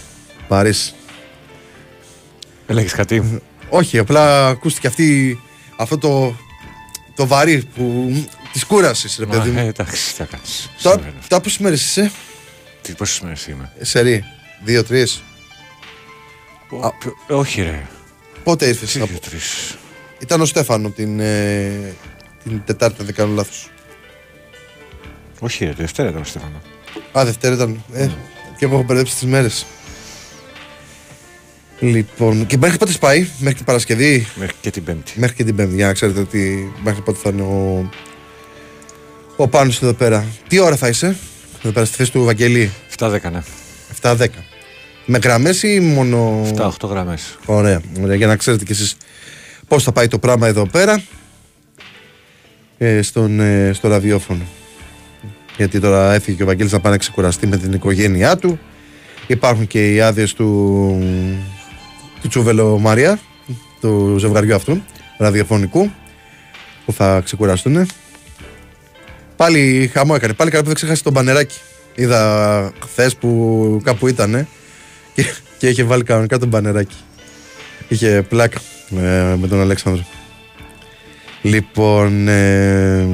βαρύς. Έλεγες κάτι; Όχι, απλά ακούστηκε αυτή, αυτό το, το βαρύ που, της κούρασης ρε παιδί μου. Ε, εντάξει, τι θα κάνεις. Τώρα, αυτά πόσες μέρες είσαι, Τι πόσες μέρες είμαι; Σερή, δύο, τρεις. Α, όχι, ρε. Πότε ήρθες, Τι να δύο, πω. τρεις; Ήταν ο Στέφανο την, ε, την Τετάρτη, αν δεν κάνω λάθος. Όχι, ρε, Δευτέρα ήταν ο Στέφανο. Α, Δευτέρα ήταν. Ε, και εγώ έχω μπερδέψει τις μέρες. Λοιπόν, και μέχρι πότε πάει, μέχρι την Παρασκευή, Μέχρι και την Πέμπτη. μέχρι και την Πέμπτη, για να ξέρετε ότι μέχρι πότε θα είναι ο, ο Πάνος εδώ πέρα. Τι ώρα θα είσαι, εδώ πέρα στη θέση του Βαγγελή, 7-10, ναι. 7-10. Με γραμμές ή μόνο... 7-8 γραμμές. Ωραία, ωραία, για να ξέρετε κι εσείς πώς θα πάει το πράγμα εδώ πέρα ε, στον, ε, στο ραδιόφωνο. Γιατί τώρα έφυγε και ο Βαγγέλης να πάει να ξεκουραστεί με την οικογένειά του. Υπάρχουν και οι άδειες του, του Τσούβελο Μαρία, του ζευγαριού αυτού, ραδιοφωνικού, που θα ξεκουραστούν. Πάλι χαμό έκανε. Πάλι καλά που δεν ξέχασε τον μπανεράκι. Είδα χθες που κάπου ήταν και, και είχε βάλει κανονικά τον μπανεράκι. Είχε πλάκα ε, με τον Αλέξανδρο. Λοιπόν, ε,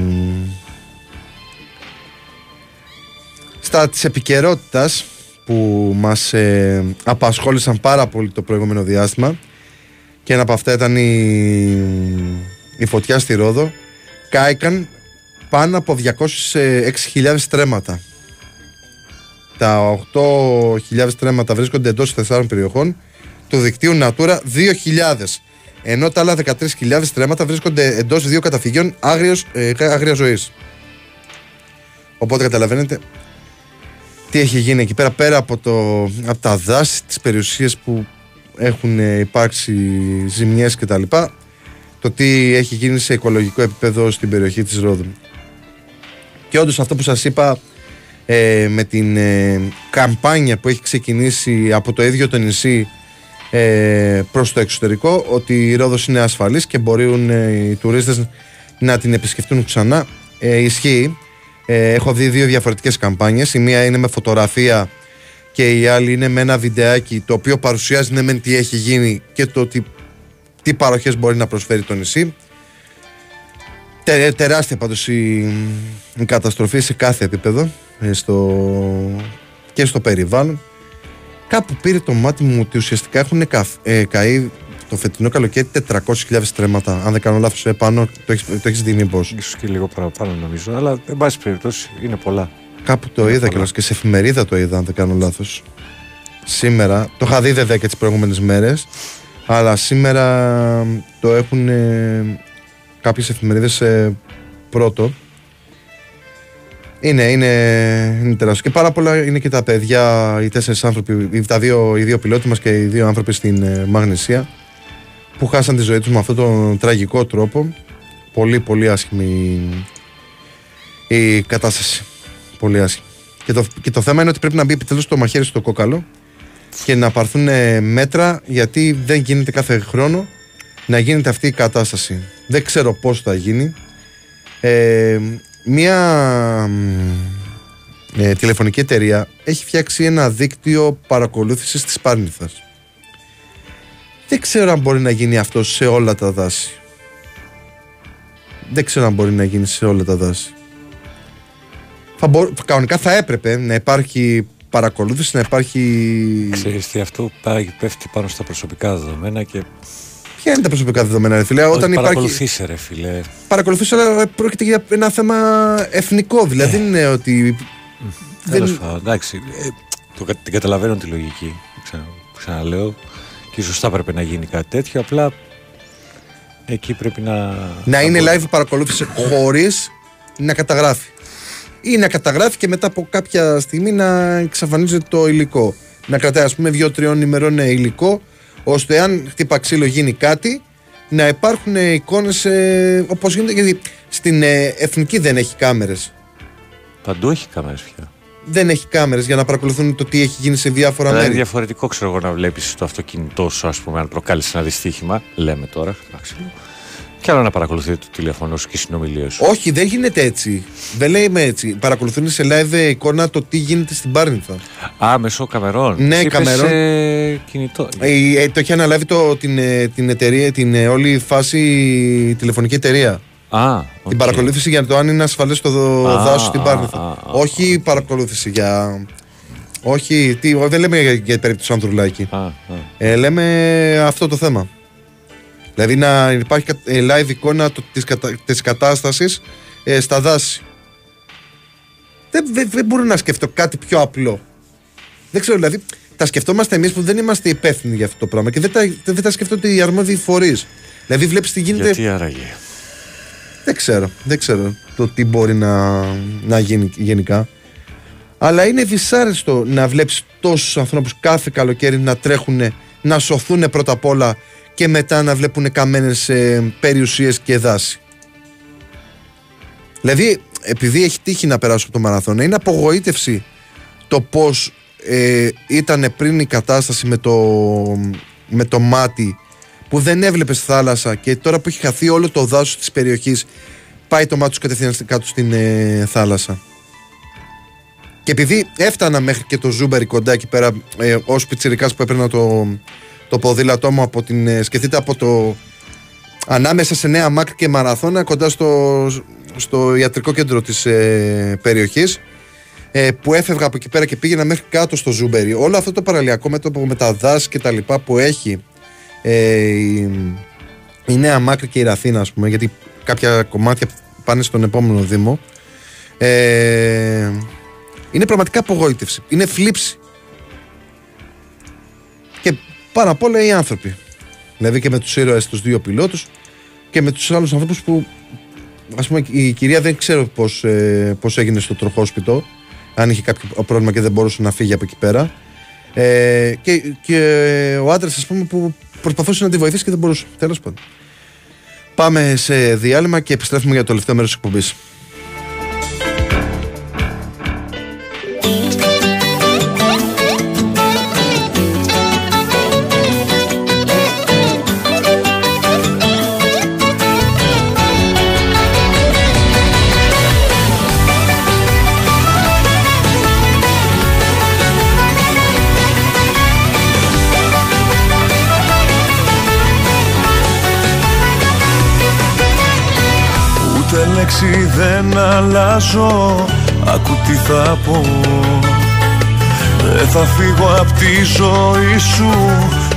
στα της επικαιρότητας που μας ε, απασχόλησαν πάρα πολύ το προηγούμενο διάστημα και ένα από αυτά ήταν η, η φωτιά στη Ρόδο κάηκαν πάνω από 206.000 στρέμματα τα 8.000 στρέμματα βρίσκονται εντός τεσσάρων περιοχών του δικτύου Natura 2.000 ενώ τα άλλα 13.000 στρέμματα βρίσκονται εντός δύο καταφυγίων άγριος, ε, άγριας ζωής. Οπότε καταλαβαίνετε τι έχει γίνει εκεί πέρα πέρα από, το, από τα δάση τις περιουσίες που έχουν ε, υπάρξει ζημιές και τα λοιπά το τι έχει γίνει σε οικολογικό επίπεδο στην περιοχή της Ρόδου και όντως αυτό που σας είπα ε, με την ε, καμπάνια που έχει ξεκινήσει από το ίδιο το νησί ε, προς το εξωτερικό ότι η Ρόδος είναι ασφαλής και μπορούν ε, οι τουρίστες να την επισκεφτούν ξανά. Ε, ισχύει. Ε, έχω δει δύο διαφορετικές καμπάνιες. Η μία είναι με φωτογραφία και η άλλη είναι με ένα βιντεάκι το οποίο παρουσιάζει ναι μεν τι έχει γίνει και το τι, τι παροχές μπορεί να προσφέρει το νησί Τε, τεράστια πάντως η, η καταστροφή σε κάθε επίπεδο ε, στο, και στο περιβάλλον. Κάπου πήρε το μάτι μου ότι ουσιαστικά έχουν κα, ε, καεί το φετινό καλοκαίρι 400.000 στρέμματα. Αν δεν κάνω λάθος επάνω το έχεις, το έχεις δει μήπως; Ίσως και λίγο παραπάνω νομίζω. Αλλά εν πάση περιπτώσει είναι πολλά. Κάπου το είδα κιόλας και σε εφημερίδα το είδα αν δεν κάνω λάθος. Σήμερα, το είχα δει βέβαια και τις προηγούμενες μέρες. Αλλά σήμερα το έχουν ε, κάποιες εφημερίδες ε, πρώτο είναι, είναι, είναι τεράστιο. Και πάρα πολλά είναι και τα παιδιά, οι τέσσερις άνθρωποι, οι, τα δύο, οι δύο πιλότοι μας και οι δύο άνθρωποι στην ε, Μαγνησία που χάσαν τη ζωή τους με αυτόν τον τραγικό τρόπο. Πολύ πολύ άσχημη η κατάσταση. Πολύ άσχημη. Και το, και το θέμα είναι ότι πρέπει να μπει επιτέλους το μαχαίρι στο κόκαλο και να πάρθουν ε, μέτρα γιατί δεν γίνεται κάθε χρόνο να γίνεται αυτή η κατάσταση. Δεν ξέρω πώς θα γίνει. Ε, μία ε, τηλεφωνική εταιρεία έχει φτιάξει ένα δίκτυο παρακολούθησης της Πάρνηθας. Δεν ξέρω αν μπορεί να γίνει αυτό σε όλα τα δάση. Δεν ξέρω αν μπορεί να γίνει σε όλα τα δάση. Θα μπο... Κανονικά θα έπρεπε να υπάρχει παρακολούθηση, να υπάρχει. Ξέρεις τι, αυτό πάει, πέφτει πάνω στα προσωπικά δεδομένα και Ποια είναι τα προσωπικά δεδομένα, ρε φίλε. Όχι, Όταν υπάρχει. παρακολουθήσει ρε φίλε. Παρακολουθήσει, αλλά πρόκειται για ένα θέμα εθνικό. Δηλαδή δεν είναι ότι. Τέλος δεν... πάντων, εντάξει. ε, το, κα- την καταλαβαίνω τη λογική. Ξανα, ξαναλέω. Και σωστά πρέπει να γίνει κάτι τέτοιο. Απλά εκεί πρέπει να. Να είναι μπορεί- live παρακολούθηση χωρίς να καταγράφει. Ή να καταγράφει και μετά από κάποια στιγμή να εξαφανίζεται το υλικό. Να κρατάει, ας πούμε, δύο-τριών ημερών ε, υλικό, ώστε αν χτύπα ξύλο γίνει κάτι, να υπάρχουν εικόνες όπως γίνεται. Γιατί στην ε, εθνική δεν έχει κάμερες. Παντού έχει κάμερες πια. Δεν έχει κάμερες για να παρακολουθούν το τι έχει γίνει σε διάφορα Δηλαδή είναι μέρη. διαφορετικό, ξέρω εγώ, να βλέπεις το αυτοκίνητό σου, ας πούμε, αν προκάλεσε ένα δυστύχημα. Λέμε τώρα, εντάξει. Και άλλο να παρακολουθεί το τηλέφωνο σου και οι συνομιλίες σου. Όχι, δεν γίνεται έτσι. Δεν λέμε έτσι. Παρακολουθούν σε live εικόνα το τι γίνεται στην Πάρνηθα. Α, μέσω καμερών. Ναι, Εσύ είπες, καμερών. ε, κινητό. Ε, ε, το έχει αναλάβει το, την, ε, την εταιρεία, την ε, όλη φάση η τηλεφωνική εταιρεία. Α, Την οκ. παρακολούθηση για το αν είναι ασφαλές το δο- Α, δάσος στην α, Πάρνηθα. α, α, Όχι παρακολούθηση για. Όχι, τι, δεν λέμε για, για περίπτωση Ανδρουλάκη. Α, α. Ε, λέμε αυτό το θέμα. Δηλαδή να υπάρχει κα- ε, live εικόνα το, της, κατα, της κατάστασης ε, στα δάση. Δεν, δεν, δεν μπορώ να σκεφτώ κάτι πιο απλό. Δεν ξέρω, δηλαδή τα σκεφτόμαστε εμείς που δεν είμαστε υπεύθυνοι για αυτό το πράγμα και δεν τα, δεν, δεν τα σκεφτόνται οι αρμόδιοι φορείς. Δηλαδή βλέπεις τι γίνεται Γιατί άραγε; δεν ξέρω. Δεν ξέρω το τι μπορεί να, να γίνει γενικά. Αλλά είναι δυσάρεστο να βλέπεις τόσους ανθρώπους κάθε καλοκαίρι να τρέχουν, να σωθούν πρώτα απ' όλα και μετά να βλέπουν καμένες ε, περιουσίες και δάση. Δηλαδή, επειδή έχει τύχει να περάσω από το μαραθώνα, είναι απογοήτευση το πώς ε, ήταν πριν η κατάσταση με το, με το μάτι που δεν έβλεπες θάλασσα και τώρα που έχει χαθεί όλο το δάσος της περιοχής πάει το μάτι σου κατευθείαν στην- κάτω στην ε, θάλασσα. Και επειδή έφτανα μέχρι και το Ζούμπερι κοντά εκεί πέρα ε, ως πιτσιρικάς που έπαιρνα το, το ποδήλατό μου από την, ε, σκεφτείτε από το ανάμεσα σε Νέα Μάκρη και Μαραθώνα κοντά στο, στο ιατρικό κέντρο της ε, περιοχής ε, που έφευγα από εκεί πέρα και πήγαινα μέχρι κάτω στο Ζούμπερι. Όλο αυτό το παραλιακό μέτωπο με τα δάση και τα λοιπά που έχει ε, η, η Νέα Μάκρη και η Ραθήνα, ας πούμε, γιατί κάποια κομμάτια πάνε στον επόμενο Δήμο. Ε, είναι πραγματικά απογοήτευση. Είναι θλίψη. Και πάνω απ' όλα οι άνθρωποι. Δηλαδή και με τους ήρωες τους δύο πιλότους και με τους άλλους ανθρώπους που ας πούμε η κυρία δεν ξέρω πώς, ε, πώς έγινε στο τροχόσπιτο αν είχε κάποιο πρόβλημα και δεν μπορούσε να φύγει από εκεί πέρα ε, και, και ο άντρας, ας πούμε, που προσπαθούσε να τη βοηθήσει και δεν μπορούσε. Τέλος πάντων. Πάμε σε διάλειμμα και επιστρέφουμε για το τελευταίο μέρος της εκπομπής. Δεν αλλάζω Άκου τι θα πω. Δεν θα φύγω απ' τη ζωή σου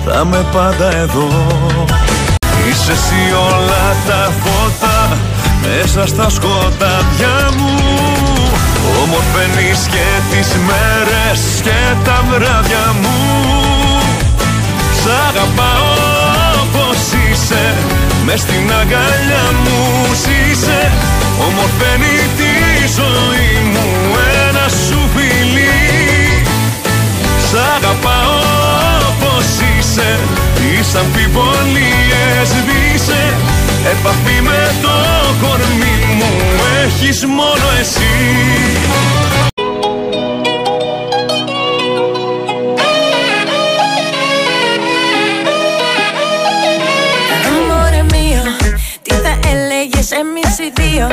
Θα με πάντα εδώ. Είσαι εσύ όλα τα φώτα Μέσα στα σκοτάδια μου. Ομορφαίνεις και τις μέρες και τα βράδια μου. Σ' αγαπάω όπως είσαι Μες στην αγκαλιά μου ζήσε Ομορφαίνει τη ζωή μου ένα σου φιλί. Σ' αγαπάω όπως είσαι Τις αμφιβολίες σβήσε Επαφή με το κορμί μου έχεις μόνο εσύ εμείς οι δύο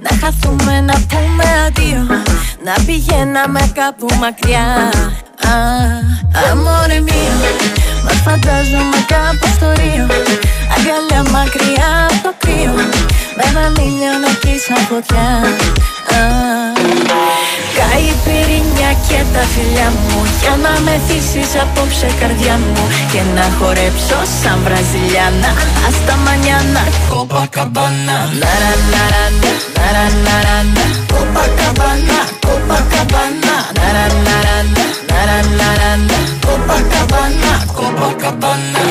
Να χαθούμε να πούμε αντίο. Να πηγαίναμε κάπου μακριά. Α, Αμόρε mio, μα φαντάζομαι κάπου στο Ρίο. Αγκαλιά μακριά από το κρύο Με έναν ήλιο να κλείσω φωτιά Α, Κάει η πυρηνιά και τα φιλιά μου. Για να με θύσεις απόψε καρδιά μου. Και να χορέψω σαν Βραζιλιάνα. Αστα μανιάνα. Κοπακαμπάνα Ναρα ναρα ναρα ναρα Κοπακαμπάνα Κοπακαμπάνα Ναρα ναρα ναρα ναρα Κοπακαμπάνα Κοπακαμπάνα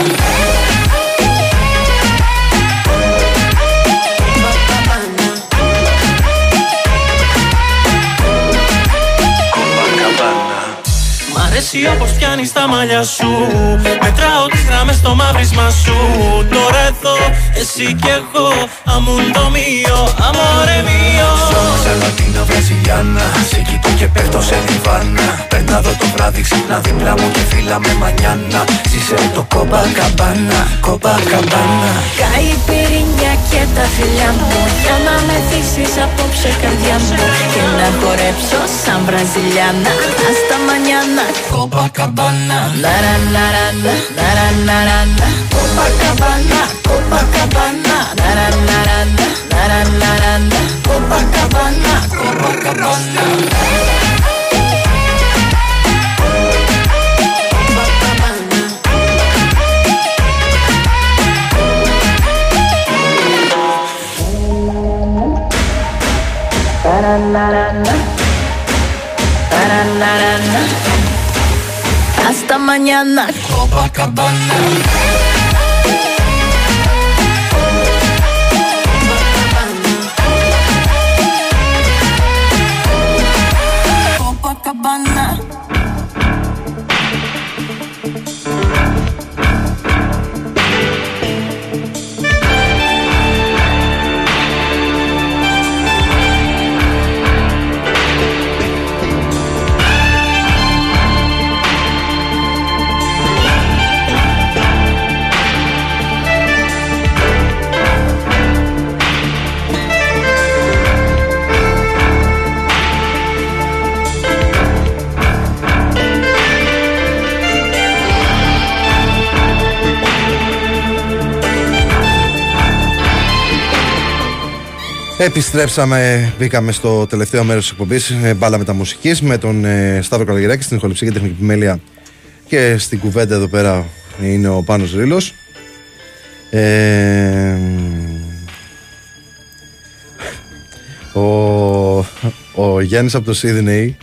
Μ' αρέσει όπως πιάνεις τα μαλλιά σου Μετράω τις γραμμές στο μαύρισμα σου. Τώρα εδώ εσύ κι εγώ Αμούν το μείο, αμόρε μείο Σε Λατίνα Βραζιλιάνα Σε κοιτώ και πέφτω σε διβάνα Παίρνα δω το βράδυ ξυπνά δίπλα μου και φύλλα με μανιάνα. Ζήσε το κόμπα καμπάνα, κόμπα καμπάνα. Κάει η πυρηνιά και τα φιλιά μου Για να με θύσεις απόψε καρδιά μου. Και να χορέψω σαν Βραζιλιάνα Αστα μανιάνα Κόμπα καμπάνα Ναρα ναρα ναρα ναρα Κόπα καμπάνα, κόπα καμπάνα Ναρα ναρα ναρα ναρα Κόπα καμπάνα, κόπα καμπάνα Hasta mañana. Copacabana Copacabana. Επιστρέψαμε, μπήκαμε στο τελευταίο μέρος της εκπομπής. Μπάλα μεταμουσική με τον ε, Σταύρο Καλογεράκη στην ηχοληψία και τεχνική επιμέλεια. Και στην κουβέντα εδώ πέρα είναι ο Πάνος Ρήλος. Ε, ο, ο Γιάννης από το Σίδνεϊ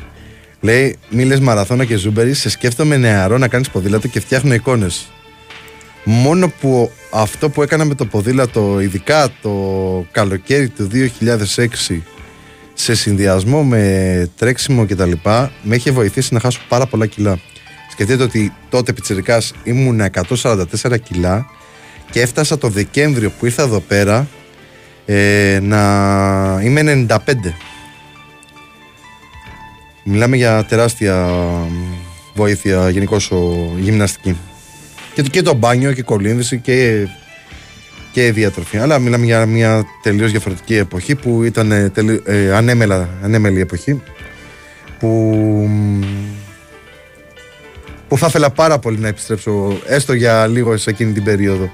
λέει μη λες μαραθώνα και ζούμπερι σε σκέφτομαι νεαρό να κάνεις ποδήλατο και φτιάχνω εικόνες μόνο που αυτό που έκανα με το ποδήλατο ειδικά το καλοκαίρι του 2006 σε συνδυασμό με τρέξιμο κτλ με είχε βοηθήσει να χάσω πάρα πολλά κιλά σκεφτείτε ότι τότε πιτσιρικάς ήμουν 144 κιλά και έφτασα το Δεκέμβριο που ήρθα εδώ πέρα ε, να είμαι 95 Μιλάμε για τεράστια βοήθεια γενικώς γυμναστική. Και, και το μπάνιο και η κολύμβηση και, και η διατροφή. Αλλά μιλάμε για μια τελείως διαφορετική εποχή που ήταν ε, τελει, ε, ανέμελα, ανέμελη εποχή που, που θα ήθελα πάρα πολύ να επιστρέψω έστω για λίγο σε εκείνη την περίοδο.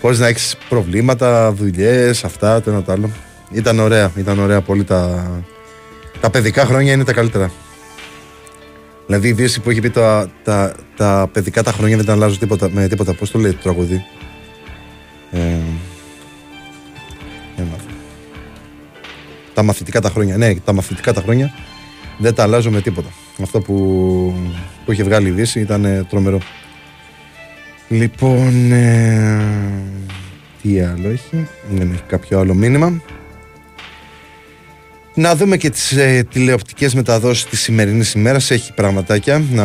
Χωρίς να έχεις προβλήματα, δουλειές, αυτά, το ένα το άλλο. Ήταν ωραία, ήταν ωραία πολύ τα, τα παιδικά χρόνια είναι τα καλύτερα. Δηλαδή η Δύση που έχει πει τα, τα, τα παιδικά τα χρόνια δεν τα αλλάζουν τίποτα, με τίποτα. Πώς το λέει το τραγουδί. Ε, ε, τα μαθητικά τα χρόνια. Ναι, τα μαθητικά τα χρόνια δεν τα αλλάζω με τίποτα. Αυτό που, που είχε βγάλει η Δύση ήταν ε, τρομερό. Λοιπόν, ε, τι άλλο έχει, δεν έχει κάποιο άλλο μήνυμα. Να δούμε και τις ε, τηλεοπτικές μεταδόσεις της σημερινής ημέρας. Έχει πραγματάκια να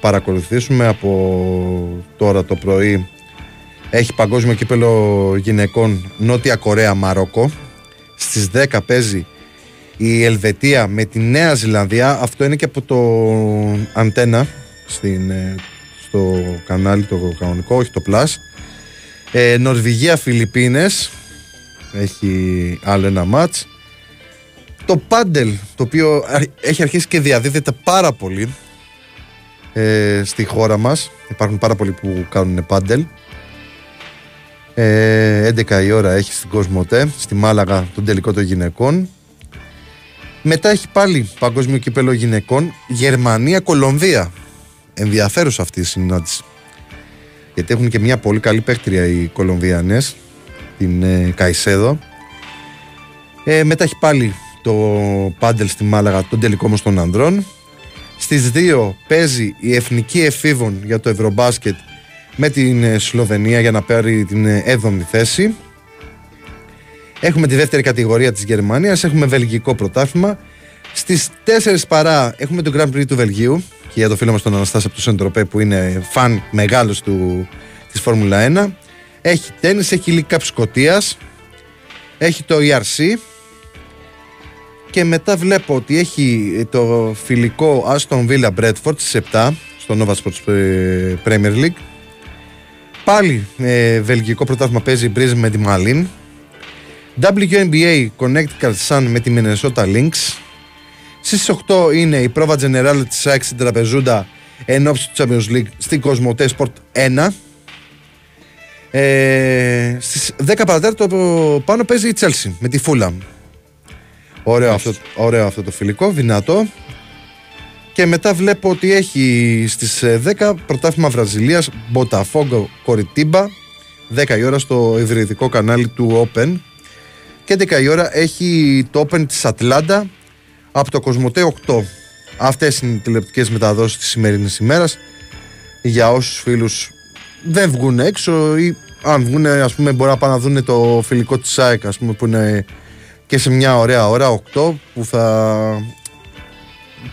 παρακολουθήσουμε από τώρα το πρωί. Έχει παγκόσμιο κύπελο γυναικών Νότια Κορέα Μαρόκο. Στις 10 παίζει η Ελβετία με τη Νέα Ζηλανδία. Αυτό είναι και από το αντένα στην, ε, στο κανάλι το κανονικό, όχι το Plus. Ε, Νορβηγία Φιλιππίνες έχει άλλο ένα μάτς. Το πάντελ το οποίο έχει αρχίσει και διαδίδεται πάρα πολύ ε, στη χώρα μας. Υπάρχουν πάρα πολλοί που κάνουν πάντελ. Ε, 11 η ώρα έχει στην Κοσμοτέ, στη Μάλαγα τον τελικό των γυναικών. Μετά έχει πάλι παγκόσμιο κύπελο γυναικών Γερμανία-Κολομβία. Ενδιαφέρουσα αυτή η συνάντηση. Γιατί έχουν και μια πολύ καλή παίκτρια οι Κολομβιανές, την ε, Καϊσέδο. Ε, μετά έχει πάλι το πάντελ στη Μάλαγα, τον τελικό όμως των ανδρών. Στις 2 παίζει η Εθνική Εφήβων για το Ευρωμπάσκετ με την ε, Σλοβενία για να πάρει την 7η ε, θέση. Έχουμε τη δεύτερη κατηγορία της Γερμανίας, έχουμε βελγικό πρωτάθλημα. Στις 4 παρά έχουμε το Grand Prix του Βελγίου και για το φίλο μας τον Αναστάση από το Σεντροπέ που είναι φαν μεγάλος του, της Φόρμουλα 1. Έχει τέννις, έχει League Cup Σκοτίας, έχει το ERC και μετά βλέπω ότι έχει το φιλικό Aston Villa Bradford στις 7 στο Nova Sports ε, Premier League Πάλι ε, βελγικό πρωτάθλημα παίζει η με τη Μαλίν. WNBA Connecticut Sun με τη Minnesota Lynx. Στις 8 είναι η πρόβα General της ΑΕΚ στην Τραπεζούντα εν του Champions League στην Cosmote Sport 1. Ε, στις 10 παρατέταρτο πάνω παίζει η Chelsea με τη Fulham. Ωραίο αυτό, ωραίο αυτό το φιλικό, δυνατό. Και μετά βλέπω ότι έχει στις 10 ε, πρωτάθλημα Βραζιλίας Μποταφόγκο Κοριτίμπα 10 η ώρα στο ιδρυτικό κανάλι του Open και 11 η ώρα έχει το Open της Ατλάντα από το Κοσμοτέ 8 αυτές είναι οι τηλεοπτικές μεταδόσεις της σημερινής ημέρας. Για όσους φίλους δεν βγουν έξω ή αν βγουν ας πούμε μπορεί να πάνε να δουν το φιλικό της ΑΕΚ ας πούμε που είναι και σε μια ωραία ώρα 8 που θα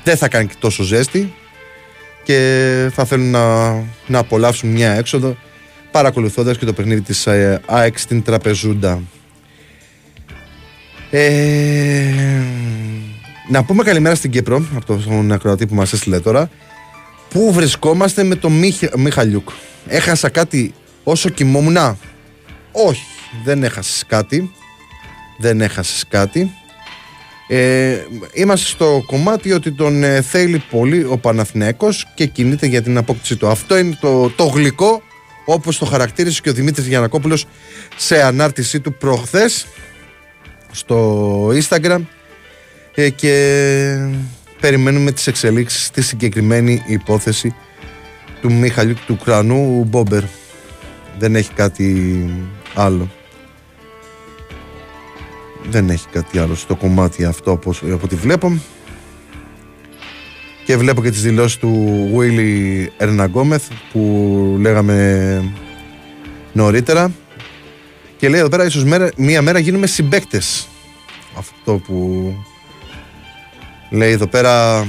δεν θα κάνει τόσο ζέστη και θα θέλουν να, να απολαύσουν μια έξοδο παρακολουθώντας και το παιχνίδι της ε, ΑΕΚ στην Τραπεζούντα. Ε, να πούμε καλημέρα στην Κύπρο από τον ακροατή που μας έστειλε τώρα Πού βρισκόμαστε με τον Μιχαλιούκ; Έχασα κάτι όσο κοιμόμουν; Όχι, δεν έχασες κάτι Δεν έχασες κάτι ε, είμαστε στο κομμάτι ότι τον ε, θέλει πολύ ο Παναθηναίκος και κινείται για την απόκτηση του. Αυτό είναι το, το γλυκό όπως το χαρακτήρισε και ο Δημήτρης Γιανακόπουλος σε ανάρτησή του προχθές στο Instagram ε, και περιμένουμε τις εξελίξεις στη συγκεκριμένη υπόθεση του Μιχαλιού του Κρανού Μπόμπερ. Δεν έχει κάτι άλλο δεν έχει κάτι άλλο στο κομμάτι αυτό από, από ό,τι βλέπω. Και βλέπω και τις δηλώσεις του Willy Ερναγκόμεθ που λέγαμε νωρίτερα. Και λέει εδώ πέρα ίσως μέρα, μία μέρα γίνουμε συμπέκτες αυτό που λέει εδώ πέρα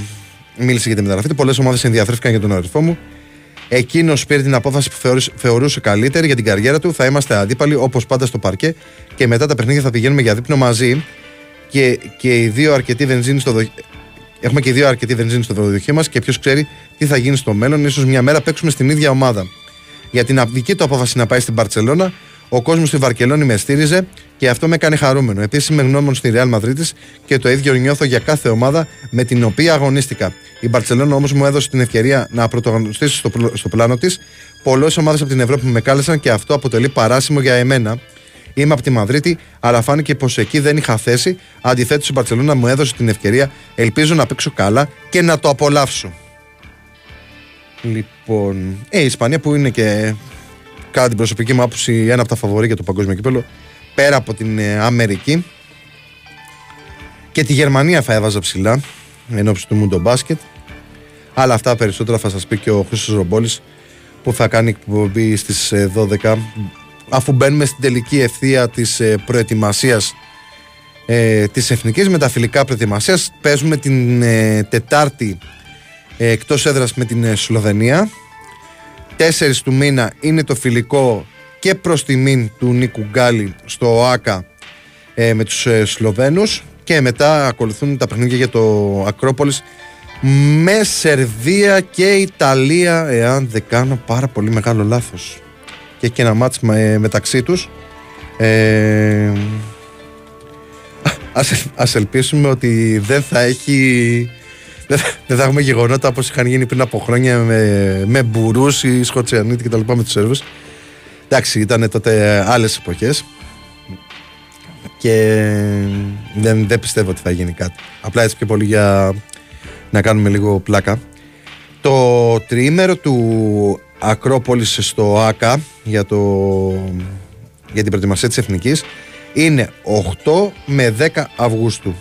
μίλησε για τη μεταγραφή του. Πολλές ομάδες ενδιαφέρθηκαν για τον αριθμό μου Εκείνος πήρε την απόφαση που θεωρούσε καλύτερη για την καριέρα του. Θα είμαστε αντίπαλοι όπως πάντα στο παρκέ και μετά τα παιχνίδια θα πηγαίνουμε για δείπνο μαζί. Και, και οι δύο αρκετοί βενζίνη στο δοχείο. Έχουμε και οι δύο αρκετοί βενζίνη στο δοχείο μας και ποιος ξέρει τι θα γίνει στο μέλλον. σω μια μέρα παίξουμε στην ίδια ομάδα. Για την δική του απόφαση να πάει στην Παρσελώνα, ο κόσμος στη Βαρκελόνη με στήριζε και αυτό με έκανε χαρούμενο. Επίσης είμαι γνώμων στη Real Madrid και το ίδιο νιώθω για κάθε ομάδα με την οποία αγωνίστηκα. Η Μπαρσελόνα όμως μου έδωσε την ευκαιρία να πρωτογωνιστήσει στο, στο πλάνο της. Πολλές ομάδες από την Ευρώπη με κάλεσαν και αυτό αποτελεί παράσημο για εμένα. Είμαι από τη Μαδρίτη, αλλά φάνηκε πως εκεί δεν είχα θέση. Αντιθέτως, η Μπαρσελόνα μου έδωσε την ευκαιρία. Ελπίζω να παίξω καλά και να το απολαύσω. Λοιπόν, ε, η Ισπανία που είναι και κατά την προσωπική μου άποψη ένα από τα φαβορή για το παγκόσμιο κύπελο, πέρα από την ε, Αμερική. Και τη Γερμανία θα έβαζα ψηλά εν ώψη του Μούντο Μπάσκετ. Αλλά αυτά περισσότερα θα σας πει και ο Χρήστος Ρομπόλης που θα κάνει εκπομπή στις 12 ε, αφού μπαίνουμε στην τελική ευθεία της ε, προετοιμασίας ε, της εθνικής μεταφιλικά προετοιμασίας παίζουμε την ε, Τετάρτη ε, εκτός έδρας με την Σλοβενία 4 του μήνα είναι το φιλικό και και προς τιμήν του Νίκου Γκάλη στο ΆΚΑ ε, με τους ε, Σλοβαίνους. Και μετά ακολουθούν τα παιχνίδια για το Ακρόπολης. Με Σερβία και Ιταλία εάν δεν κάνω πάρα πολύ μεγάλο λάθος. Και έχει και ένα μάτς με- μεταξύ τους. Ε, ας, ας ελπίσουμε ότι δεν θα έχει δεν θα, δεν θα έχουμε γεγονότα όπως είχαν γίνει πριν από χρόνια με, με Μπουρούς ή Σκοτσιανίτη και τα λοιπά με τους Σέρβους. Εντάξει ήταν τότε άλλες εποχές. Και δεν, δεν πιστεύω ότι θα γίνει κάτι. Απλά έτσι πιο πολύ για να κάνουμε λίγο πλάκα. Το τριήμερο του Ακρόπολης στο ΆΚΑ για, το, για την προετοιμασία της Εθνικής είναι 8 με 10 Αυγούστου.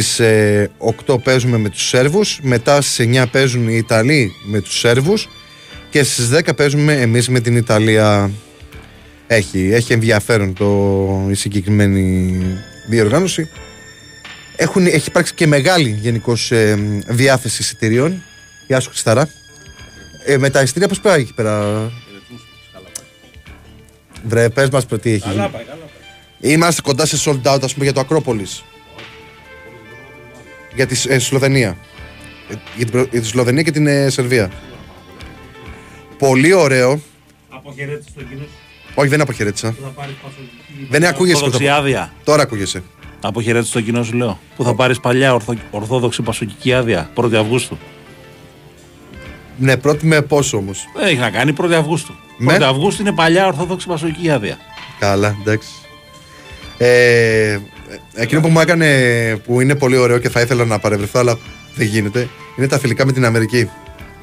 Στις ε, 8 παίζουμε με τους Σέρβους, μετά στις 9 παίζουν οι Ιταλοί με τους Σέρβους και στις 10 παίζουμε εμείς με την Ιταλία. Έχει, έχει ενδιαφέρον το, η συγκεκριμένη διοργάνωση. Έχουν, έχει υπάρξει και μεγάλη γενικώς διάθεση εισιτηρίων. Γεια σου Χριστάρα. Ε, με τα εισιτήρια πώς πάει εκεί πέρα; Βρε, πες μας προ τι έχει. γίνει. Είμαστε κοντά σε sold out, ας πούμε, για το Ακρόπολης. Για τη ε, Σλοβενία. Ε, Για την, προ- για τη Σλοβενία και την ε, Σερβία. Πολύ ωραίο. Αποχαιρέτηση στο κοινό Όχι, δεν αποχαιρέτησα. που θα πάρεις πασοκική. Δεν ακούγεσαι. Ορθόδοξη Κώστα. άδεια. Τώρα ακούγεσαι. Αποχαιρέτηση στο κοινό σου λέω. Που θα πάρεις παλιά ορθο, ορθόδοξη πασοκική άδεια; 1η Αυγούστου. Ναι, πρώτη με πόσο όμως; Δεν έχει να κάνει 1η Αυγούστου. Με; 1η Αυγούστου είναι παλιά ορθόδοξη πασοκική άδεια. Καλά, εντάξει. Ε, εκείνο που μου έκανε που είναι πολύ ωραίο και θα ήθελα να παρευρεθώ, αλλά δεν γίνεται, είναι τα φιλικά με την Αμερική.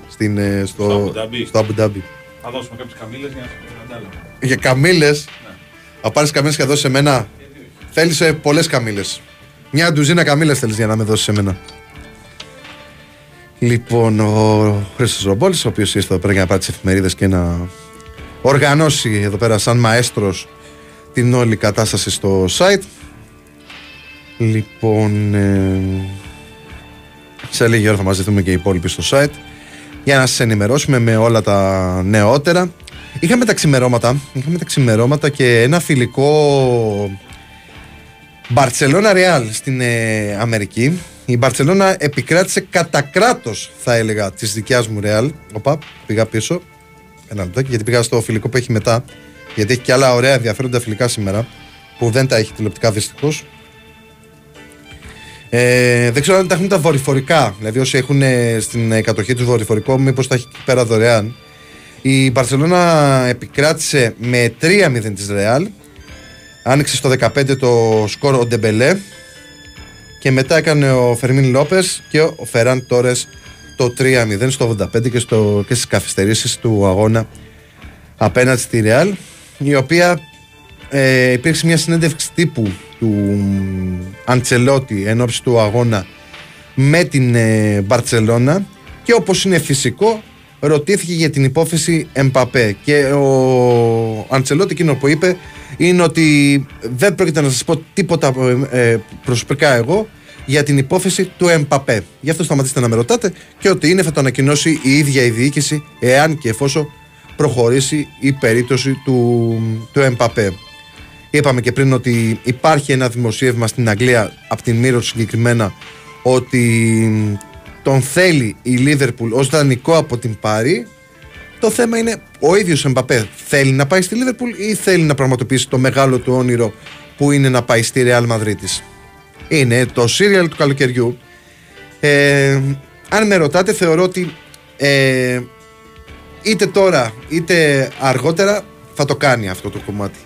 Στην, ε, στο, Στο Abu Dhabi. στο Abu Dhabi. Θα δώσουμε κάποιες καμίλε για να σου πει αντάλλαγμα. Για καμίλε, θα πάρεις καμίλε και δώσεις εμένα. Θέλεις πολλές καμίλε. Μια ντουζίνα καμίλε θέλεις για να με δώσεις εμένα. Λοιπόν, ο Χρήστος Ρομπόλης, ο οποίος ήρθε εδώ πέρα για να πάρει τις εφημερίδες και να οργανώσει εδώ πέρα σαν μαέστρος την όλη κατάσταση στο site. Λοιπόν, ε, σε λίγη ώρα θα μαζευτούμε και οι υπόλοιποι στο site για να σας ενημερώσουμε με όλα τα νεότερα. Είχαμε τα ξημερώματα, είχαμε τα ξημερώματα και ένα φιλικό Μπαρτσελώνα Ρεάλ στην ε, Αμερική. Η Μπαρτσελώνα επικράτησε κατά κράτος, θα έλεγα, της δικιάς μου Ρεάλ. Οπα, πήγα πίσω. Ένα λεπτάκι, γιατί πήγα στο φιλικό που έχει μετά. Γιατί έχει και άλλα ωραία ενδιαφέροντα φιλικά σήμερα, που δεν τα έχει τηλεοπτικά δυστυχώς. Ε, δεν ξέρω αν τα έχουν τα δορυφορικά. Δηλαδή, όσοι έχουν ε, στην ε, κατοχή τους δορυφορικό, μήπως τα έχει εκεί πέρα δωρεάν. Η Μπαρσελόνα επικράτησε με 3-0 της Ρεάλ. Άνοιξε στο 15 το σκορ ο Ντεμπελέ. Και μετά έκανε ο Φερμίν Λόπες και ο Φεράν Τόρες το 3-0 στο 85 και, στο, και στις καθυστερήσεις του αγώνα απέναντι στη Ρεάλ η οποία ε, υπήρξε μια συνέντευξη τύπου του Αντσελότη εν ώψη του αγώνα με την ε, Μπαρτσελώνα και όπως είναι φυσικό ρωτήθηκε για την υπόθεση Εμπαπέ και ο Αντσελότη εκείνο που είπε είναι ότι δεν πρόκειται να σας πω τίποτα ε, ε, προσωπικά εγώ για την υπόθεση του Εμπαπέ. Γι' αυτό σταματήστε να με ρωτάτε και ότι είναι θα το ανακοινώσει η ίδια η διοίκηση εάν και εφόσον προχωρήσει η περίπτωση του, του Εμπαπέ. Είπαμε και πριν ότι υπάρχει ένα δημοσίευμα στην Αγγλία από την Μύρο συγκεκριμένα ότι τον θέλει η Λίβερπουλ ως δανεικό από την Πάρη. Το θέμα είναι ο ίδιος Εμπαπέ θέλει να πάει στη Λίβερπουλ ή θέλει να πραγματοποιήσει το μεγάλο του όνειρο που είναι να πάει στη Ρεάλ Μαδρίτης είναι το σύριαλ του καλοκαιριού. Ε, αν με ρωτάτε θεωρώ ότι ε, είτε τώρα είτε αργότερα θα το κάνει αυτό το κομμάτι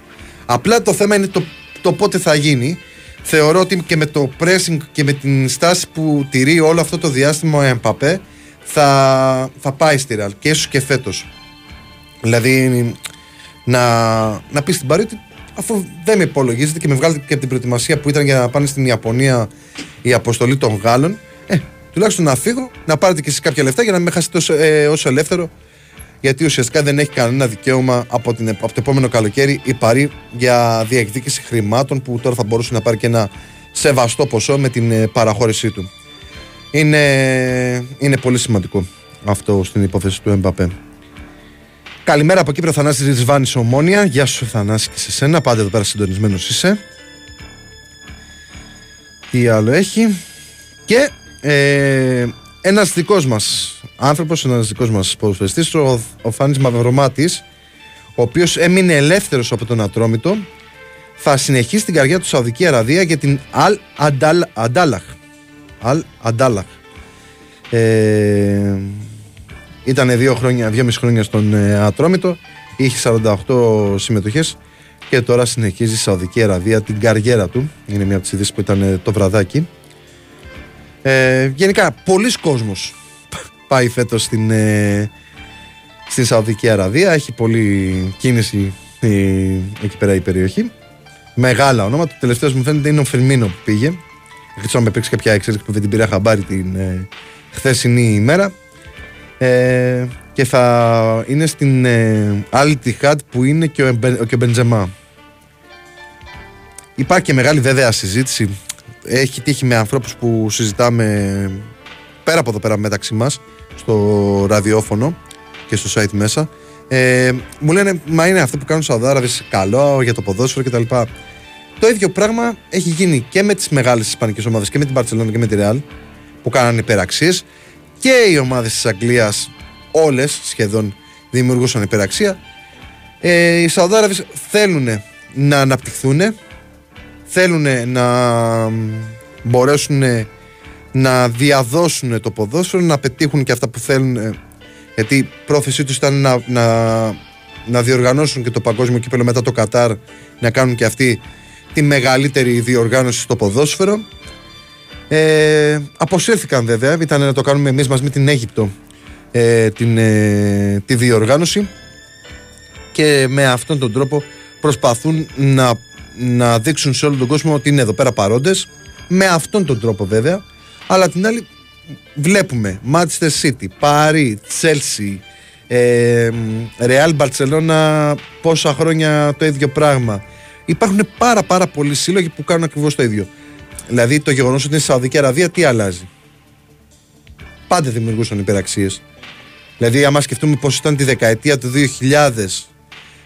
Απλά το θέμα είναι το, το πότε θα γίνει. Θεωρώ ότι και με το pressing και με την στάση που τηρεί όλο αυτό το διάστημα ο Εμπαπέ θα, θα πάει στη Ραλ και ίσως και φέτος. Δηλαδή να, να πει στην Παρή ότι αφού δεν με υπολογίζετε και με βγάλετε και από την προετοιμασία που ήταν για να πάνε στην Ιαπωνία η αποστολή των Γάλλων, ε, τουλάχιστον να φύγω, να πάρετε και εσείς κάποια λεφτά για να με χάσετε ως, ε, ως ελεύθερο γιατί ουσιαστικά δεν έχει κανένα δικαίωμα από, την, από το επόμενο καλοκαίρι η Παρή για διεκδίκηση χρημάτων που τώρα θα μπορούσε να πάρει και ένα σεβαστό ποσό με την ε, παραχώρησή του. Είναι, είναι πολύ σημαντικό αυτό στην υπόθεση του Εμπαπέ. Καλημέρα από Κύπρο, Θανάση Ριτσβάνη Ομόνια. Γεια σου, Θανάση, και σε σένα. Πάντα εδώ πέρα συντονισμένος είσαι. Τι άλλο έχει. Και ε, ένας δικός μας άνθρωπος, ένας δικός μας ποδοσφαιριστής, ο, ο Φάνης Μαυρομάτης, ο οποίος έμεινε ελεύθερος από τον Ατρόμητο, θα συνεχίσει την καρδιά του Σαουδική Αραβία για την Αλ Αντάλαχ. Αλ Αντάλαχ. Ε, ήταν δύο χρόνια, δύο μισή χρόνια στον ε, Ατρόμητο. Είχε 48 συμμετοχές και τώρα συνεχίζει η Σαουδική Αραβία την καριέρα του. Είναι μια από τις ειδήσεις που ήταν ε, το βραδάκι. Ε, γενικά, πολλοί κόσμος πάει φέτος στην, ε, στην Σαουδική Αραβία. Έχει πολλή κίνηση ε, εκεί πέρα η περιοχή. Μεγάλα ονόματα. Το τελευταίο μου φαίνεται είναι ο Φερμίνο που πήγε. Δεν ξέρω αν υπήρξε κάποια εξέλιξη που δεν την πήρα χαμπάρι την ε, χθεσινή ημέρα. Ε, και θα είναι στην ε, άλλη Τιχάτ που είναι και ο, Εμπε- και ο Μπεντζεμά. Υπάρχει και μεγάλη βέβαια συζήτηση. Έχει τύχει με ανθρώπους που συζητάμε πέρα από εδώ πέρα μεταξύ μας στο ραδιόφωνο και στο site μέσα. Ε, μου λένε, μα είναι αυτό που κάνουν οι Σαουδάραβες καλό για το ποδόσφαιρο κτλ. Το ίδιο πράγμα έχει γίνει και με τις μεγάλες ισπανικές ομάδες και με την Barcelona και με τη Real που κάνανε υπεραξίες και οι ομάδες της Αγγλίας όλες σχεδόν δημιουργούσαν υπεραξία. Ε, οι Σαουδάραβες θέλουν να αναπτυχθούν, θέλουν να μπορέσουν να διαδώσουν το ποδόσφαιρο, να πετύχουν και αυτά που θέλουν. ε, Γιατί η πρόθεσή τους ήταν να, να, να διοργανώσουν και το παγκόσμιο κύπελο μετά το Κατάρ, να κάνουν και αυτοί τη μεγαλύτερη διοργάνωση στο ποδόσφαιρο. Ε, αποσύρθηκαν βέβαια, ήταν να το κάνουμε εμείς μαζί με την Αίγυπτο ε, την, ε, τη διοργάνωση και με αυτόν τον τρόπο προσπαθούν να, να δείξουν σε όλο τον κόσμο ότι είναι εδώ πέρα παρόντες με αυτόν τον τρόπο βέβαια. Αλλά την άλλη βλέπουμε Manchester City, Paris, Chelsea ε, Real Barcelona πόσα χρόνια το ίδιο πράγμα. Υπάρχουν πάρα πάρα πολλοί σύλλογοι που κάνουν ακριβώς το ίδιο. Δηλαδή το γεγονός ότι είναι στη Σαουδική Αραβία τι αλλάζει; Πάντα δημιουργούσαν υπεραξίες. Δηλαδή, άμα σκεφτούμε πώς ήταν τη δεκαετία του 2000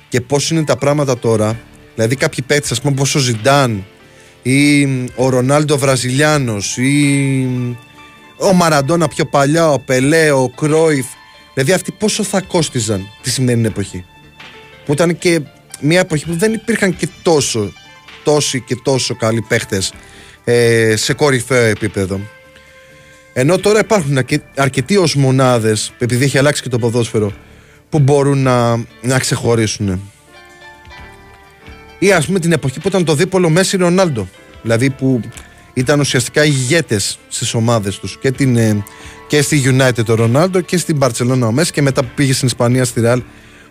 και πώς είναι τα πράγματα τώρα, δηλαδή κάποιοι παίκτες, ας πούμε, όπως ο Ζιντάν ή ο Ρονάλντο Βραζιλιάνος ή ο Μαραντόνα πιο παλιά, ο Πελέ, ο Κρόιφ, δηλαδή αυτοί πόσο θα κόστιζαν τη σημερινή εποχή; Που ήταν και μια εποχή που δεν υπήρχαν και τόσο, τόσοι και τόσο καλοί παίχτε ε, σε κορυφαίο επίπεδο. Ενώ τώρα υπάρχουν αρκε- αρκετοί ως μονάδες, επειδή έχει αλλάξει και το ποδόσφαιρο, που μπορούν να, να ξεχωρίσουν. Ή ας πούμε την εποχή που ήταν το δίπολο Μέση Ρονάλντο. Δηλαδή που ήταν ουσιαστικά ηγέτες στις ομάδες τους. Και, την, ε, και στη United ο Ρονάλντο και στην Barcelona ο Μέση. Και μετά που πήγε στην Ισπανία στη Real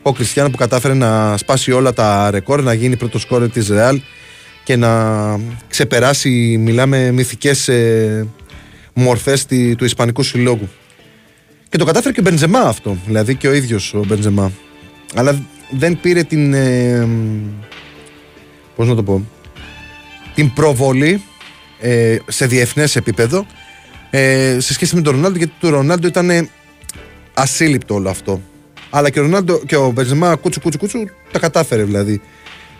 ο Κριστιανό που κατάφερε να σπάσει όλα τα ρεκόρ, να γίνει πρώτο σκόρερ της Real και να ξεπεράσει, μιλάμε, μυθικές ε, μορφές τη- του Ισπανικού Συλλόγου. Και το κατάφερε και ο Μπενζεμά αυτό, δηλαδή και ο ίδιος ο Μπενζεμά. Αλλά δεν πήρε την, ε, πώς να το πω, την προβολή ε, σε διεθνές επίπεδο ε, σε σχέση με τον Ρονάλντο, γιατί το Ρονάλντο ήταν ε, ασύλληπτο όλο αυτό. Αλλά και ο Ρονάλντο και ο Μπενζεμά κούτσου κούτσου κούτσου τα κατάφερε δηλαδή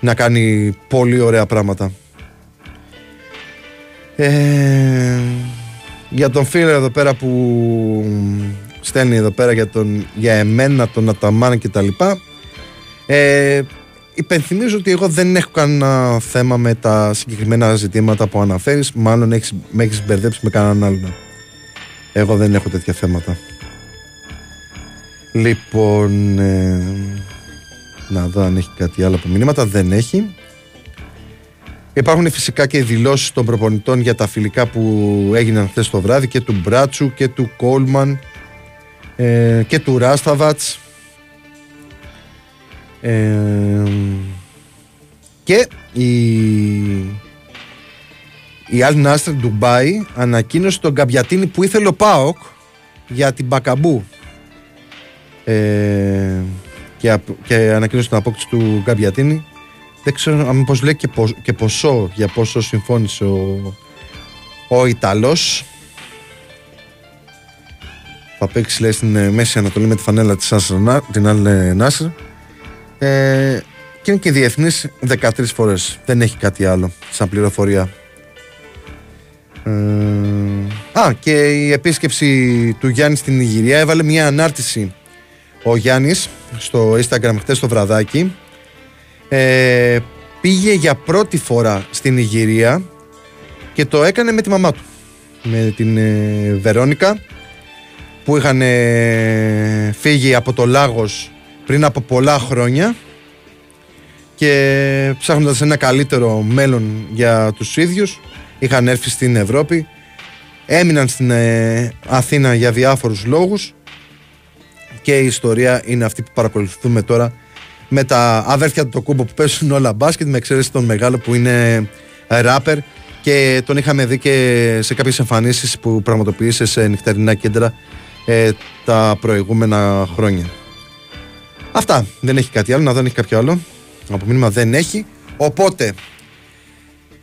να κάνει πολύ ωραία πράγματα. Ε, για τον φίλο εδώ πέρα που στέλνει εδώ πέρα για, τον, για εμένα, τον Αταμάν και τα λοιπά ε, υπενθυμίζω ότι εγώ δεν έχω κανένα θέμα με τα συγκεκριμένα ζητήματα που αναφέρεις. Μάλλον έχεις, με έχεις μπερδέψει με κανέναν άλλον. Εγώ δεν έχω τέτοια θέματα. Λοιπόν ε, να δω αν έχει κάτι άλλο από μηνύματα. Δεν έχει. Υπάρχουν φυσικά και οι δηλώσεις των προπονητών για τα φιλικά που έγιναν χθες το βράδυ και του Μπράτσου και του Κόλμαν ε, και του Ράσταβατς ε, και η η Al Nasser Dubai ανακοίνωσε τον Καμπιατίνη που ήθελε ο Πάοκ για την Μπακαμπού. Ε, και, απ- και ανακοίνωσε την απόκτηση του Καμπιατίνη δεν ξέρω αν πως λέει και, πο- και ποσό για πόσο συμφώνησε ο, ο Ιταλός. Θα παίξει λέει, στην ε, Μέση Ανατολή με τη φανέλα της Άσρα, την άλλη Νάσρ. Ε, και είναι και διεθνής 13 φορές. Δεν έχει κάτι άλλο σαν πληροφορία. Ε, α, και η επίσκεψη του Γιάννη στην Ιγυρία έβαλε μια ανάρτηση ο Γιάννης στο Instagram χτες το βραδάκι. Ε, πήγε για πρώτη φορά στην Ιγυρία και το έκανε με τη μαμά του. Με την ε, Βερόνικα που είχαν ε, φύγει από το Λάγος πριν από πολλά χρόνια και ψάχνοντας ένα καλύτερο μέλλον για τους ίδιους είχαν έρθει στην Ευρώπη έμειναν στην ε, Αθήνα για διάφορους λόγους και η ιστορία είναι αυτή που παρακολουθούμε τώρα με τα αδέρφια του το κούμπο που παίζουν όλα μπάσκετ με εξαίρεση τον μεγάλο που είναι ράπερ και τον είχαμε δει και σε κάποιες εμφανίσεις που πραγματοποίησε σε νυχτερινά κέντρα ε, τα προηγούμενα χρόνια. Αυτά. Δεν έχει κάτι άλλο. Να δω αν έχει κάποιο άλλο. Από μήνυμα δεν έχει. Οπότε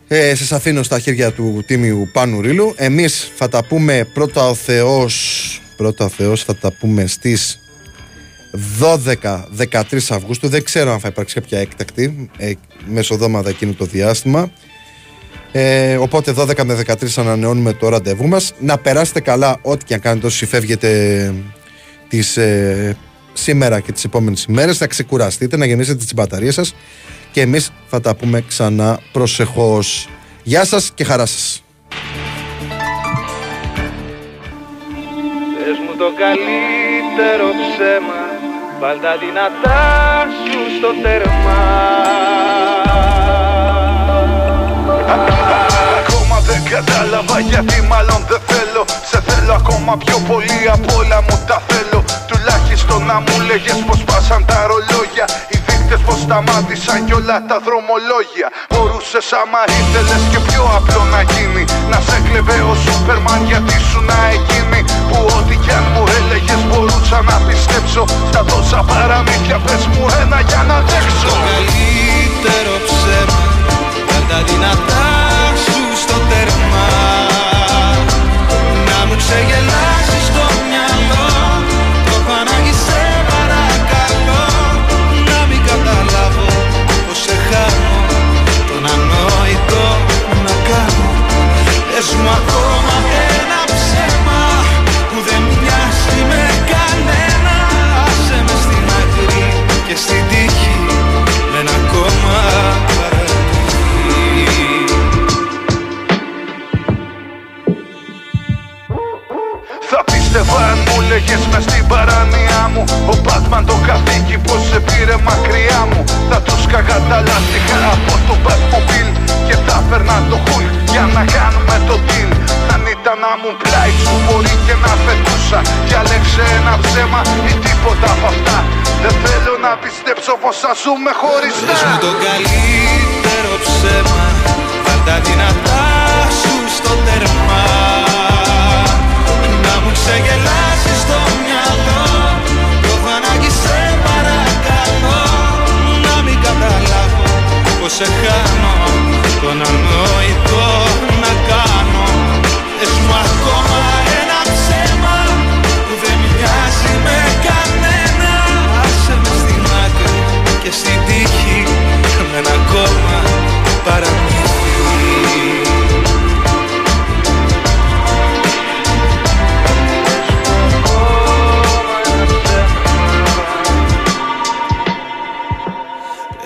ε, σας αφήνω στα χέρια του τίμιου Πάνου Ρίλου. Εμείς θα τα πούμε πρώτα ο Θεός, πρώτα ο Θεός θα τα πούμε στις 12-13 Αυγούστου. Δεν ξέρω αν θα υπάρξει κάποια έκτακτη ε, μεσοδόματα εκείνο το διάστημα. Ε, οπότε 12 με 13 ανανεώνουμε το ραντεβού μας. Να περάσετε καλά ό,τι και αν κάνετε όσοι φεύγετε τις, ε, σήμερα και τις επόμενες ημέρες. Να ξεκουραστείτε, να γεννήσετε τις μπαταρίες σας και εμείς θα τα πούμε ξανά προσεχώς. Γεια σας και χαρά σας. Πες μου το καλύτερο ψέμα Βάλ τα δυνατά σου στο τέρμα Ακόμα δεν κατάλαβα γιατί μάλλον δεν θέλω Σε θέλω ακόμα πιο πολύ απ' όλα μου τα θέλω Τουλάχιστον να μου λέγες πως πάσαν τα ρολόγια. Οι δείκτες πως σταμάτησαν κι όλα τα δρομολόγια. Μπορούσες άμα ήθελες και πιο απλό να γίνει. Να σε κλεβε ο Σούπερμαν γιατί σου να εκείνη Που ό,τι κι αν μου έλεγες μπορούσα να πιστέψω. Στα τόσα παραμύθια πες μου ένα για να δέξω Το καλύτερο ψέμα Βάλ τα δυνατά αν μου λέγες μες στην παράνοια μου. Ο Batman το καθήκη πως σε πήρε μακριά μου. Θα τους καγα τα λάστιχα από το Batmobile Και θα φέρνα το Hulk για να κάνουμε το deal. Αν ήταν να μου πλάι σου μπορεί και να φετούσα. Διάλεξε ένα ψέμα ή τίποτα από αυτά. Δεν θέλω να πιστέψω πως θα ζούμε χωριστά Πες μου το καλύτερο ψέμα. Βάλ τα δυνατά σου στο τέρμα. Να μου ξεγελάσεις πως σε χάνω Τον ανόητο να κάνω. Πες μου ακόμα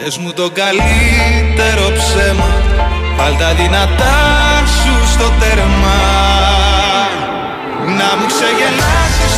Πες μου το καλύτερο ψέμα Βάλ τα δυνατά σου στο τέρμα. Να μου ξεγελάσεις το μυαλό